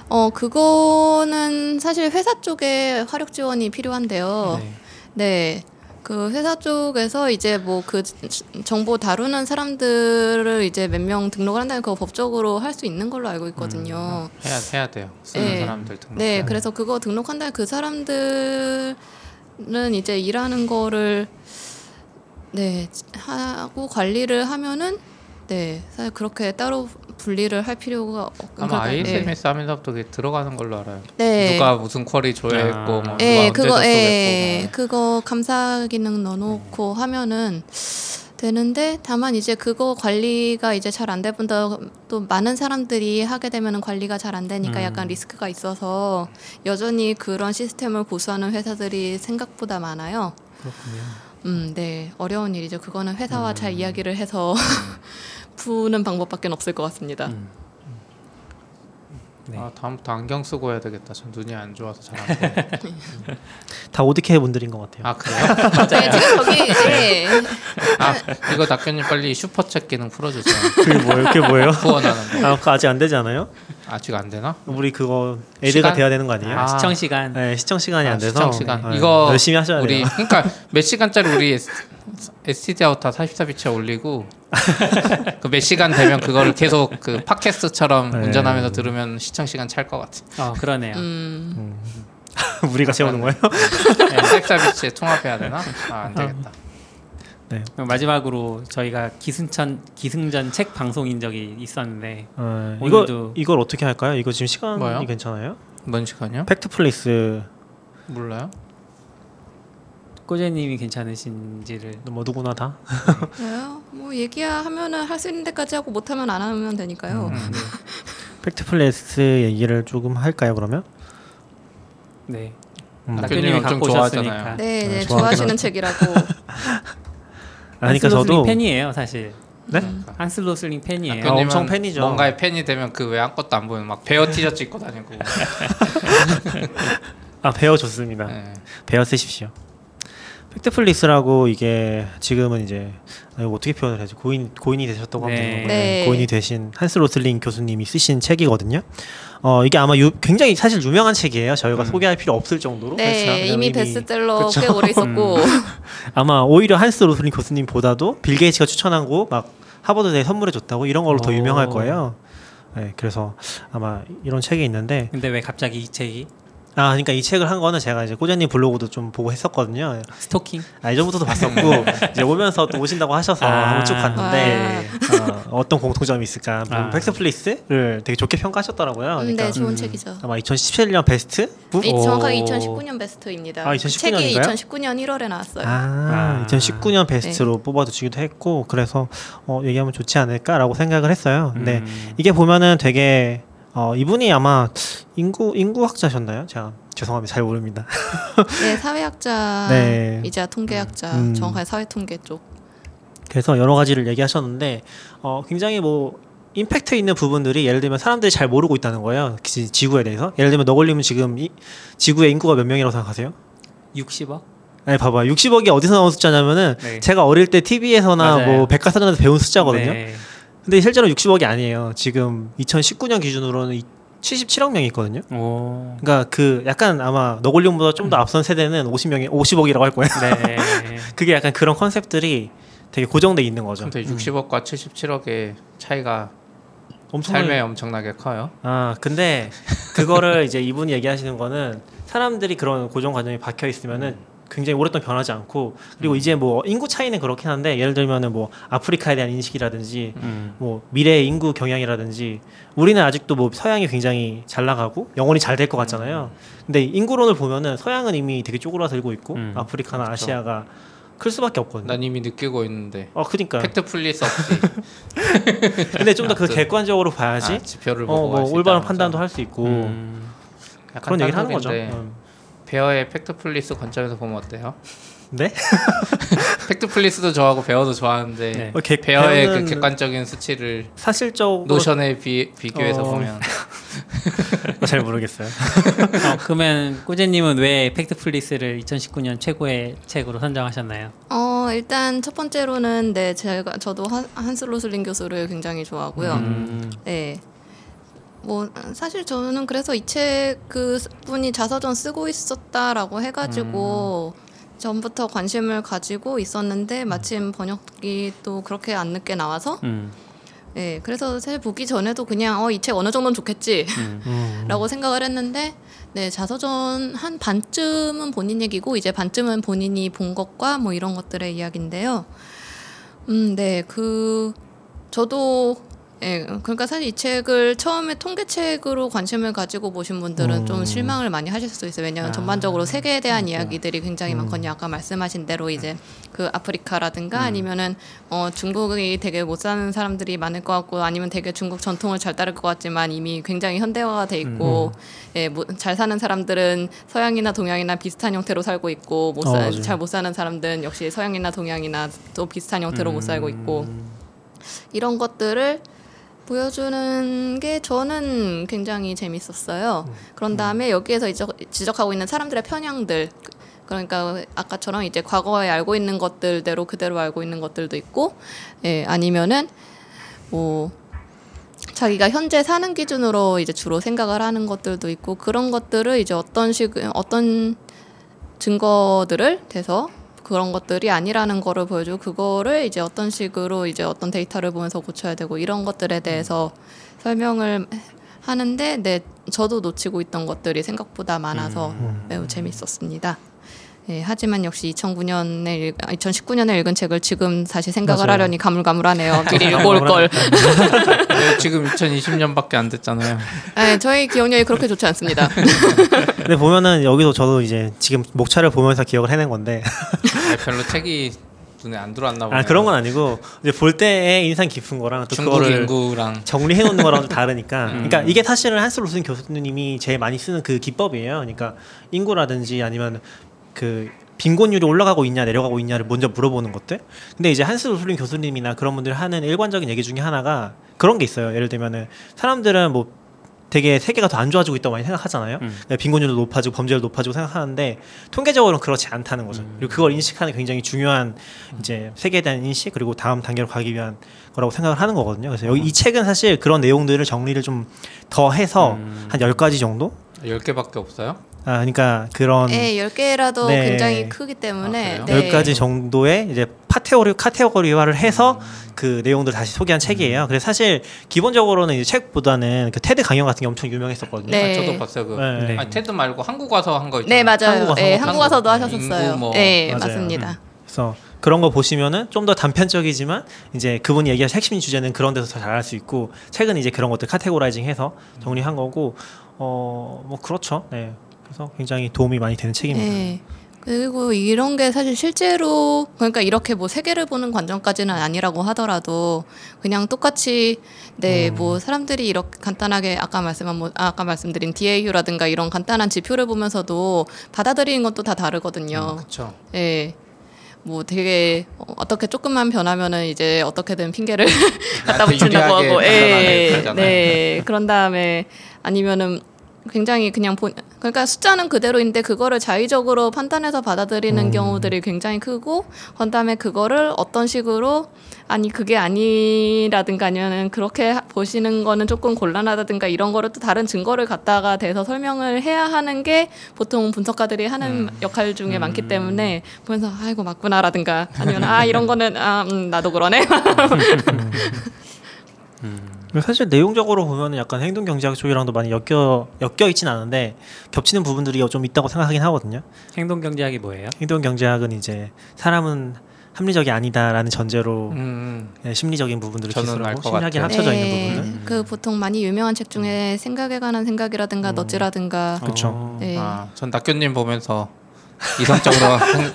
어, 그거는 사실 회사 쪽에 화력 지원이 필요한데요. 네. 네. 그 회사 쪽에서 이제 뭐 그 정보 다루는 사람들을 이제 몇 명 등록을 한다면 그거 법적으로 할 수 있는 걸로 알고 있거든요. 해야 해야 돼요. 쓰는 네. 사람들 등록. 네, 그래서 그거 등록한 다음에 그 사람들 은 이제 일하는 거를 네 하고 관리를 하면은 네 사실 그렇게 따로 분리를 할 필요가 없. 아마 그러니까, 네. ISMS 하면서부터 그게 들어가는 걸로 알아요. 네. 누가 무슨 쿼리 조회했고 아. 뭐 누가 예, 언제 그거 예, 접속했고 그거 감사 기능 넣어놓고 하면은 되는데 다만 이제 그거 관리가 이제 잘 안 되면 또 많은 사람들이 하게 되면은 관리가 잘 안 되니까 음. 약간 리스크가 있어서 여전히 그런 시스템을 고수하는 회사들이 생각보다 많아요. 그렇군요. 음, 네, 어려운 일이죠. 그거는 회사와 음. 잘 이야기를 해서 푸는 방법밖에 없을 것 같습니다. 음. 네. 아 다음부터 안경 쓰고 해야 되겠다. 전 눈이 안 좋아서 잘 안 보여. 다 오디케이 분들인 것 같아요. 아 그래요? 네, 지금 거기 예. 아 이거 낙견님 빨리 슈퍼챗 기능 풀어주세요. 그게 뭐예요? 그게 뭐예요? 후원하는 거 아, 그거 아직 안 되지 않아요? 아직 안 되나? 우리 그거 애드가? 돼야 되는 거 아니에요? 아, 아. 시청 시간. 네, 시청 시간이 아, 안 돼서 시청 시간. 네, 이거 열심히 하셔야 우리 돼요. 그러니까 몇 시간짜리 우리 STD 아우터 44비치에 올리고 그 몇 시간 되면 그거를 계속 그 팟캐스트처럼 네. 운전하면서 들으면 시청 시간 찰 것 같아. 어, 그러네요. 음, 우리가 세우는 거예요? 네, 44비치에 통합해야 되나? 아 안 되겠다. 그 럼 마지막으로 저희가 기승천 기승전 책 방송인 적이 있었는데 어, 이거 오늘도- 이걸 어떻게 할까요? 이거 지금 시간이 뭐요? 괜찮아요? 뭔 시간이요? 팩트 플레이스 몰라요. 꼬재님이 괜찮으신지를 뭐 누구나 다 그래요? 뭐 얘기하면은 할 수 있는 데까지 하고 못하면 안 하면 되니까요. 음. Fact fulness 얘기를 조금 할까요? 그러면 네. 음. 아, 낙교님이 엄청 갖고 좋아하잖아요. 오셨으니까. 네, 네, 네, 좋아하시는 책이라고. 그러니까 한스 로슬링 저도 팬이에요 사실. 네? 한스 로슬링 팬이에요. 아, 엄청 팬이죠. 뭔가의 팬이 되면 그외 아무것도 안 보면 막 베어 티셔츠 입고 다니고. 아 베어 좋습니다. 네. 베어 쓰십시오. Factfulness라고 이게 지금은 이제 아, 이거 어떻게 표현을 해야지 고인 고인이 되셨다고 하면 네. 되는 건가요? 네. 고인이 되신 한스 로슬링 교수님이 쓰신 책이거든요. 어 이게 아마 유, 굉장히 사실 유명한 책이에요. 저희가 소개할 필요 없을 정도로 네, 그렇죠? 이미 베스트셀러 그쵸. 꽤 오래 있었고 아마 오히려 한스 로슬링 교수님보다도 빌 게이츠가 추천하고 막 하버드 대에 선물해 줬다고 이런 걸로 더 오. 유명할 거예요. 네, 그래서 아마 이런 책이 있는데 근데 왜 갑자기 이 책이 아 그러니까 이 책을 한 거는 제가 이제 꼬자님 블로그도 좀 보고 했었거든요. 스토킹? 아, 예전부터도 봤었고 이제 오면서 또 오신다고 하셔서 아. 한번 쭉 봤는데 아. 어, 떤 공통점이 있을까? 아. 팩스플레이스를 되게 좋게 평가하셨더라고요. 음, 그러니까 네 좋은 음. 책이죠. 아마 2017년 베스트? 부? 이, 정확하게 오. 2019년 베스트입니다. 아, 그2019 책이 년인가요? 2019년 1월에 나왔어요. 아, 아. 2019년 베스트로 뽑아주기도 했고 그래서 어, 얘기하면 좋지 않을까라고 생각을 했어요. 근데 음. 이게 보면은 되게 어, 이분이 아마 인구 인구학자셨나요? 제가 죄송합니다, 잘 모릅니다. 네, 사회학자, 네. 이자 통계학자, 음. 정확하게 사회통계 쪽. 그래서 여러 가지를 얘기하셨는데 어, 굉장히 뭐 임팩트 있는 부분들이 예를 들면 사람들이 잘 모르고 있다는 거예요. 지, 지구에 대해서. 예를 들면 너걸님은 지금 이, 지구의 인구가 몇 명이라고 생각하세요? 60억? 아니 봐봐 60억이 어디서 나온 숫자냐면은 네. 제가 어릴 때 TV에서나 맞아요. 뭐 백과사전에서 배운 숫자거든요. 네. 근데 실제로 60억이 아니에요. 지금 2019년 기준으로는 이- 77억 명이 있거든요. 오. 그러니까 그 약간 아마 너굴림보다 좀 더 앞선 세대는 50명이 50억이라고 할 거예요. 네. 그게 약간 그런 컨셉들이 되게 고정돼 있는 거죠. 근데 60억과 77억의 차이가 엄청 삶에 엄청나게 커요. 아 근데 그거를 이제 이분이 얘기하시는 거는 사람들이 그런 고정 관념이 박혀 있으면은 굉장히 오랫동안 변하지 않고 그리고 이제 뭐 인구 차이는 그렇긴 한데 예를 들면은 뭐 아프리카에 대한 인식이라든지 음. 뭐 미래 인구 경향이라든지 우리는 아직도 뭐 서양이 굉장히 잘 나가고 영원히 잘 될 것 같잖아요. 근데 인구론을 보면은 서양은 이미 되게 쪼그라들고 있고 음. 아프리카나 그렇죠. 아시아가 클 수밖에 없거든요. 난 이미 느끼고 있는데 어 그러니까 Factfulness 없이 근데 좀 더 그. 객관적으로 봐야지 아, 지표를 어 보고 뭐 할수 올바른 판단도. 할 수 있고 음. 그런 얘기를 하는 거죠. 음. 베어의 Factfulness 관점에서 보면 어때요? 네? Factfulness도 좋아하고 베어도 좋아하는데 네. 어, 개- 베어의 그 객관적인 수치를 사실적으로 노션에 비, 비교해서 어. 보면 잘 모르겠어요. 어, 그러면 꾸제님은 왜 Factfulness를 2019년 최고의 책으로 선정하셨나요? 어, 일단 첫 번째로는 네, 제가 저도 한, 한스 로슬링 교수를 굉장히 좋아하고요. 음. 네. 뭐 사실 저는 그래서 이 책 그 분이 자서전 쓰고 있었다라고 해가지고 전부터 관심을 가지고 있었는데 마침 번역이 또 그렇게 안 늦게 나와서 음. 네 그래서 사실 보기 전에도 그냥 어 이 책 어느 정도는 좋겠지라고 음. 생각을 했는데 네 자서전 한 반쯤은 본인 얘기고 이제 반쯤은 본인이 본 것과 뭐 이런 것들의 이야기인데요. 음, 네, 그 저도 예, 그러니까 사실 이 책을 처음에 통계책으로 관심을 가지고 보신 분들은 좀 음. 실망을 많이 하실 수 있어요. 왜냐하면 아, 전반적으로 세계에 대한 맞아요. 이야기들이 굉장히 음. 많거든요. 아까 말씀하신 대로 이제 그 아프리카라든가 음. 아니면은 어 중국이 되게 못 사는 사람들이 많을 것 같고 아니면 되게 중국 전통을 잘 따를 것 같지만 이미 굉장히 현대화가 돼 있고 예, 뭐, 잘 사는 사람들은 서양이나 동양이나 비슷한 형태로 살고 있고 어, 맞아요. 잘못 사는 사람들은 역시 서양이나 동양이나 또 비슷한 형태로 못 살고 있고 이런 것들을 보여주는 게 저는 굉장히 재밌었어요. 그런 다음에 여기에서 이제 지적 하고 있는 사람들의 편향들 그- 그러니까 아까처럼 이제 과거에 알고 있는 것들대로 그대로 알고 있는 것들도 있고 예, 아니면은 뭐 자기가 현재 사는 기준으로 이제 주로 생각을 하는 것들도 있고 그런 것들을 이제 어떤 식 어떤 증거들을 대서 그런 것들이 아니라는 거를 보여주고 그거를 이제 어떤 식으로 이제 어떤 데이터를 보면서 고쳐야 되고 이런 것들에 대해서 설명을 하는데 네 저도 놓치고 있던 것들이 생각보다 많아서 매우 재밌었습니다. 예, 하지만 역시 2009년에 2019년에 읽은 책을 지금 다시 생각을 맞아요. 하려니 가물가물하네요. 미리 읽어올 걸. 네, 지금 2020년밖에 안 됐잖아요. 예, 저희 기억력이 그렇게 좋지 않습니다. 근데 보면은 여기서 저도 이제 지금 목차를 보면서 기억을 해낸 건데 아, 별로 책이 눈에 안 들어왔나 보네요. 아 그런 건 아니고 이제 볼 때의 인상 깊은 거랑 또 중국 그거를 인구랑 정리해 놓는 거랑 좀 다르니까. 음. 그러니까 이게 사실은 한스 로슨 교수님이 제일 많이 쓰는 그 기법이에요. 그러니까 인구라든지 아니면 그 빈곤율이 올라가고 있냐 내려가고 있냐를 먼저 물어보는 것들. 근데 이제 한스 로슬린 교수님이나 그런 분들 하는 일관적인 얘기 중에 하나가 그런 게 있어요. 예를 들면은 사람들은 뭐 되게 세계가 더 안 좋아지고 있다고 많이 생각하잖아요. 음. 네, 빈곤율도 높아지고 범죄율도 높아지고 생각하는데 통계적으로는 그렇지 않다는 거죠. 음. 그리고 그걸 인식하는 굉장히 중요한 이제 세계에 대한 인식 그리고 다음 단계로 가기 위한 거라고 생각을 하는 거거든요. 그래서 여기 이 책은 사실 그런 내용들을 정리를 좀 더 해서 음. 한 10가지 정도? 10개밖에 없어요? 아, 그러니까 그런 예, 10개라도 네. 굉장히 크기 때문에 아, 네. 10가지 정도의 이제 카테고리 카테고리화를 해서 그 내용들 을 다시 소개한 책이에요. 그래서 사실 기본적으로는 이제 책보다는 그 테드 강연 같은 게 엄청 유명했었거든요. 네. 아, 저도 봤어요. 그 네. 아니, 테드 말고 한국 와서 한 거 있잖아요. 네, 맞아요. 한국 와서 예, 한국 와서도 와서. 하셨었어요. 뭐. 네, 맞아요. 맞습니다. 그래서 그런 거 보시면은 좀 더 단편적이지만 이제 그분이 얘기한 핵심 주제는 그런 데서 더 잘할 수 있고 책은 이제 그런 것들 카테고라이징해서 정리한 거고 어 뭐 그렇죠. 네. 그래서 굉장히 도움이 많이 되는 책입니다. 네. 그리고 이런 게 사실 실제로 그러니까 이렇게 뭐 세계를 보는 관점까지는 아니라고 하더라도 그냥 똑같이 네뭐 사람들이 이렇게 간단하게 아까 말씀한 뭐 아, 아까 말씀드린 DAU라든가 이런 간단한 지표를 보면서도 받아들이는 것도 다 다르거든요. 그렇죠. 예. 뭐 되게 어, 어떻게 조금만 변하면은 이제 어떻게든 핑계를 갖다 붙인다고 하고 예. 네. 그런 다음에 아니면은 굉장히 그냥 본 그러니까 숫자는 그대로인데 그거를 자의적으로 판단해서 받아들이는 음. 경우들이 굉장히 크고 그다음에 그거를 어떤 식으로 아니 그게 아니라든가 아니면은 그렇게 하- 보시는 거는 조금 곤란하다든가 이런 거를 또 다른 증거를 갖다가 대서 설명을 해야 하는 게 보통 분석가들이 하는 음. 역할 중에 많기 때문에 보면서 아이고 맞구나라든가 아니면 아 이런 거는 아 음, 나도 그러네 그리고 사실 내용적으로 보면은 약간 행동 경제학 쪽이랑도 많이 엮여 엮여 있진 않은데 겹치는 부분들이 좀 있다고 생각하긴 하거든요. 행동 경제학이 뭐예요? 행동 경제학은 이제 사람은 합리적이 아니다라는 전제로 음, 네, 심리적인 부분들을 기술하고 심리학이. 합쳐져 있는 네, 부분들. 그 보통 많이 유명한 책 중에 생각에 관한 생각이라든가 너지라든가 그쵸. 어. 네. 아, 전 낙교님 보면서 이성적으로 행-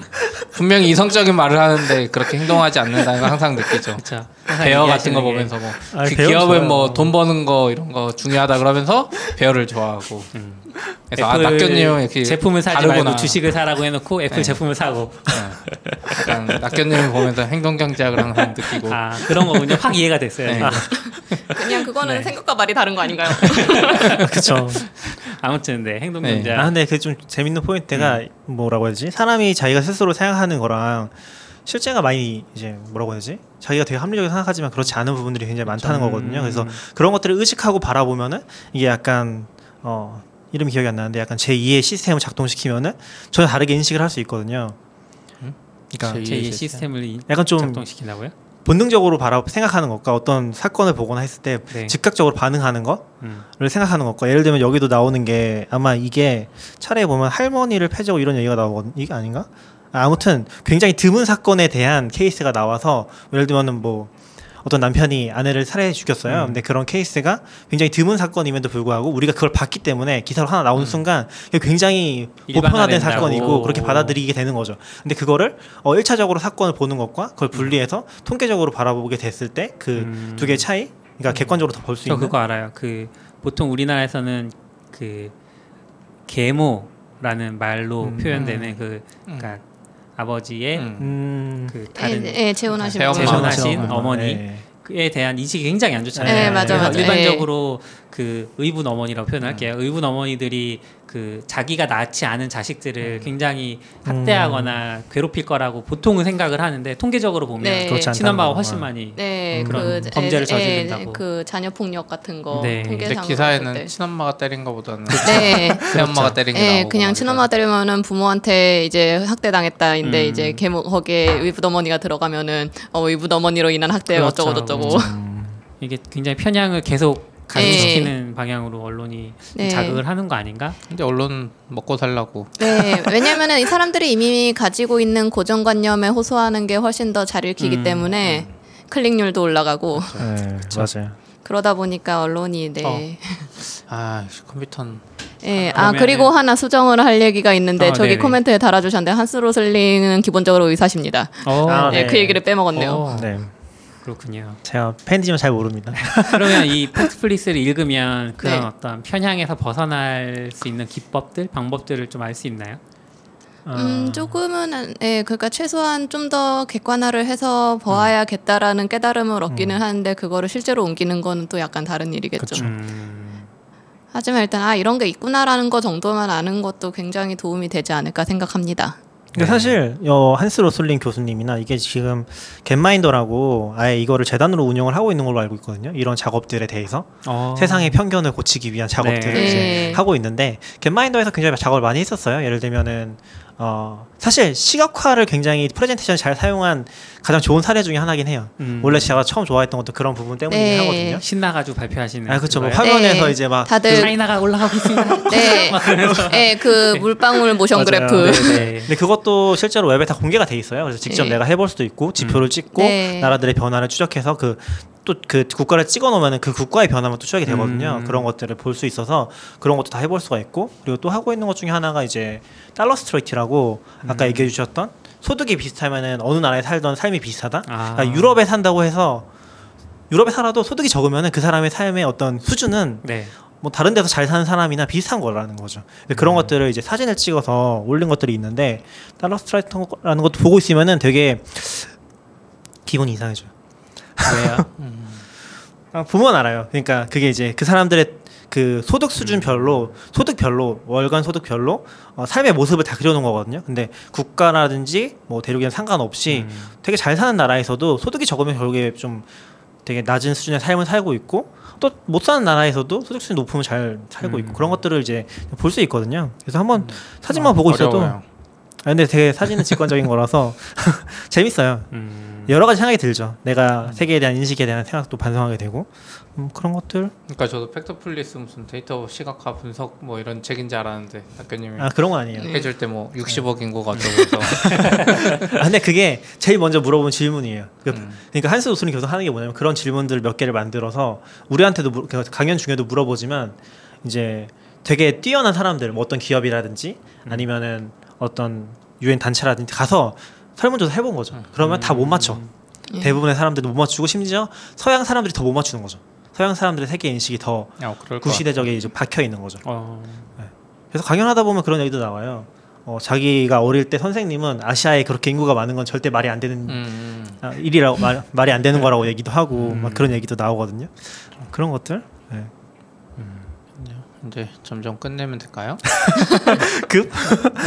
분명히 이성적인 말을 하는데 그렇게 행동하지 않는다는 걸 항상 느끼죠. 배어 같은 거 보면서 뭐 아니, 그 기업은. 뭐 돈 버는 거 이런 거 중요하다 그러면서 배어를 좋아하고 그래서 아 애플 낙교님은 이렇게 제품을 사지 다르구나. 말고 주식을 사라고 해놓고 애플 네. 제품을 사고 네. 약간 낙교님을 보면서 행동 경제학을 항상 느끼고 아 그런 거군요. 확 이해가 됐어요. 네. 아, 그냥 그거는 네. 생각과 말이 다른 거 아닌가요? 그렇죠. 아무튼 네 행동 네. 경제학. 아 근데 그 좀 재밌는 포인트가 뭐라고 해야지? 사람이 자기가 스스로 생각하는 거랑 실제가 많이 이제 뭐라고 해야지? 자기가 되게 합리적으로 생각하지만 그렇지 않은 부분들이 굉장히 많다는 거거든요. 그래서 그런 것들을 의식하고 바라보면은 이게 약간 어 이름이 기억이 안 나는데 약간 제 2의 시스템을 작동시키면은 전혀 다르게 인식을 할 수 있거든요. 그러니까 제2의 제2의 시스템? 시스템을 이- 약간 좀 작동시킨다고요? 본능적으로 바라 생각하는 것과 어떤 사건을 보거나 했을 때 네. 즉각적으로 반응하는 것을 음. 생각하는 것과 예를 들면 여기도 나오는 게 아마 이게 차례에 보면 할머니를 패자고 이런 얘기가 나오거든 이게 아닌가? 아, 아무튼 굉장히 드문 사건에 대한 케이스가 나와서 예를 들면은 뭐 어떤 남편이 아내를 살해해 죽였어요. 음. 근데 그런 케이스가 굉장히 드문 사건임에도 불구하고 우리가 그걸 봤기 때문에 기사로 하나 나오는 순간 이게 굉장히 보편화된. 사건이고 그렇게 받아들이게 되는 거죠. 근데 그거를 어 1차적으로 사건을 보는 것과 그걸 분리해서 통계적으로 바라보게 됐을 때그 음. 두 개의 차이 그러니까 객관적으로 더 볼수저 있는 그거 알아요. 그 보통 우리나라에서는 그 계모라는 말로 음. 표현되는 그 그러니까 아버지의 음. 음. 그 다른 예, 예, 재혼하신. 분. 재혼하신 재혼하신 어머니 네. 에 대한 인식이 굉장히 안 좋잖아요. 네, 맞아, 맞아. 일반적으로 그 의붓 어머니라고 표현할게요. 의붓 어머니들이 그 자기가 낳지 않은 자식들을 굉장히 학대하거나 괴롭힐 거라고 보통은 생각을 하는데 통계적으로 보면 네. 친엄마가. 훨씬 많이 네, 음, 그런 그 범죄를 예, 저지른다고. 예, 그 자녀 폭력 같은 거 네. 통계상으로 기사에는 때. 친엄마가 때린 거보다는 네. 새엄마가 때린 게 예, 나오고 그냥 막 친엄마 때리면은 부모한테 이제 학대 당했다인데 음. 이제 계모 거기에 의붓 어머니가 들어가면은 어 의붓 어머니로 인한 학대 그렇죠. 어쩌고 저쩌고. 이게 굉장히 편향을 계속 가중시키는 방향으로 언론이 네. 자극을 하는 거 아닌가? 근데 언론 먹고 살라고 네, 왜냐면은 이 사람들이 이미 가지고 있는 고정관념에 호소하는 게 훨씬 더 잘 읽히기 음, 때문에 클릭률도 올라가고 네, 맞아요. 그러다 보니까 언론이 네. 아 컴퓨터는 예, 아 그리고 하나 수정을 할 얘기가 있는데 어, 저기 네네. 코멘트에 달아주셨는데 한스 로슬링은 기본적으로 의사십니다. 어, 아, 네, 네. 그 얘기를 빼먹었네요. 어, 네. 그렇군요. 제가 팬이지만 잘 모릅니다. 그러면 이 팩트플리스를 읽으면 그런 네. 어떤 편향에서 벗어날 수 있는 기법들, 방법들을 좀 알 수 있나요? 음, 조금은 예, 그러니까 최소한 좀 더 객관화를 해서 보아야겠다라는 깨달음을 얻기는 하는데 그거를 실제로 옮기는 거는 또 약간 다른 일이겠죠. 음, 하지만 일단 아 이런 게 있구나라는 거 정도만 아는 것도 굉장히 도움이 되지 않을까 생각합니다. 근데 사실 어, 한스 로슬링 교수님이나 이게 지금 겟마인더라고 아예 이거를 재단으로 운영을 하고 있는 걸로 알고 있거든요. 이런 작업들에 대해서 어. 세상의 편견을 고치기 위한 작업들을 네. 이제 네. 하고 있는데 겟마인더에서 굉장히 작업을 많이 했었어요. 예를 들면은 어, 사실 시각화를 굉장히 프레젠테이션 잘 사용한 가장 좋은 사례 중에 하나긴 해요. 음. 원래 제가 처음 좋아했던 것도 그런 부분 때문이긴 네. 하거든요. 신나가지고 발표하시는. 아 그렇죠. 뭐? 화면에서 네. 이제 막 다들 차이나가 올라가고 있습니다. 네, 네, 그 물방울 모션 맞아요. 그래프. 네, 네. 근데 그것도 실제로 웹에 다 공개가 돼 있어요. 그래서 직접 네. 내가 해볼 수도 있고 지표를 찍고 네. 나라들의 변화를 추적해서 그 또 그 국가를 찍어 놓으면 그 국가의 변화만 또 추적이 되거든요. 음. 그런 것들을 볼 수 있어서 그런 것도 다 해볼 수가 있고 그리고 또 하고 있는 것 중에 하나가 이제 Dollar Street라고 음. 아까 얘기해 주셨던 소득이 비슷하면은 어느 나라에 살던 삶이 비슷하다. 아. 그러니까 유럽에 산다고 해서 유럽에 살아도 소득이 적으면은 그 사람의 삶의 어떤 수준은 네. 뭐 다른 데서 잘 사는 사람이나 비슷한 거라는 거죠. 그런 것들을 이제 사진을 찍어서 올린 것들이 있는데 Dollar Street라는 것도 보고 있으면은 되게 기분이 이상해져요. 왜요? 아, 보면 알아요. 그러니까 그게 이제 그 사람들의 그 소득 수준별로 소득별로 월간 소득별로 어, 삶의 모습을 다 그려놓은 거거든요. 근데 국가라든지 뭐 대륙이랑 상관없이 음. 되게 잘 사는 나라에서도 소득이 적으면 결국에 좀 되게 낮은 수준의 삶을 살고 있고 또 못 사는 나라에서도 소득 수준이 높으면 잘 살고 있고 음. 그런 것들을 이제 볼 수 있거든요. 그래서 한번 사진만 보고 있어도 어려워요. 아, 근데 되게 사진은 직관적인 거라서 재밌어요. 음. 여러 가지 생각이 들죠. 내가 세계에 대한 인식에 대한 생각도 반성하게 되고 음, 그런 것들. 그러니까 저도 Factfulness 무슨 데이터 시각화 분석 뭐 이런 책인 줄 알았는데 낙교님이 아 그런 건 아니에요. 해줄 때 뭐 60억 인구가 어쩌고 해서 아, 근데 그게 제일 먼저 물어본 질문이에요. 그, 음. 그러니까 한스 로슬링 교수 하는 게 뭐냐면 그런 질문들 몇 개를 만들어서 우리한테도 물- 그 강연 중에도 물어보지만 이제 되게 뛰어난 사람들, 뭐 어떤 기업이라든지 아니면은 어떤 유엔 단체라든지 가서 설문조사 해본 거죠. 그러면 다 못 맞춰. 예. 대부분의 사람들도 못 맞추고 심지어 서양 사람들이 더 못 맞추는 거죠. 서양 사람들의 세계 인식이 더것 구시대적에 이제 박혀 있는 거죠. 어. 그래서 강연하다 보면 그런 얘기도 나와요. 어, 자기가 어릴 때 선생님은 아시아에 그렇게 인구가 많은 건 절대 말이 안 되는 같아. 음, 아, 일이라고 말, 말이 안 되는 거라고 얘기도 하고 음. 막 그런 얘기도 나오거든요. 그런 것들. 네. 이제 점점 끝내면 될까요? 급.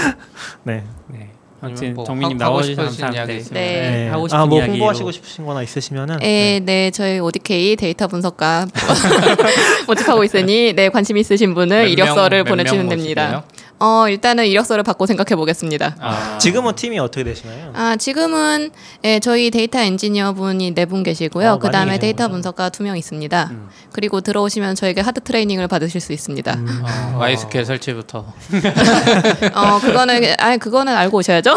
네. 네. 아무튼 뭐 정민님 나와주셔서 감사합니다. 이야기 있으면. 네. 네. 하고 싶은 아, 뭐 이야기로. 홍보하시고 싶으신거나 있으시면은 네, 네, 저희 ODK 데이터 분석가 모집하고 있으니 네 관심 있으신 분은 이력서를 몇 보내주시면 명 됩니다. 모시게요? 어 일단은 이력서를 받고 생각해 보겠습니다. 아, 지금은 팀이 어떻게 되시나요? 아 지금은 예, 저희 데이터 엔지니어 분이 네 분 계시고요. 어, 많이 그 다음에 데이터 계시는구나. 분석가 두 명 있습니다. 음. 그리고 들어오시면 저에게 하드 트레이닝을 받으실 수 있습니다. 음. 어, MySQL 설치부터 어 그거는 아 그거는 알고 오셔야죠.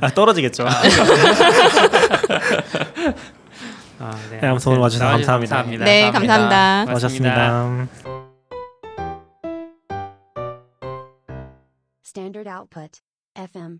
아 떨어지겠죠. 아, 네. 네, 아무튼 오늘 와주셔서 나와주셔서 감사합니다. 네, 감사합니다. 고맙습니다. Standard output. FM.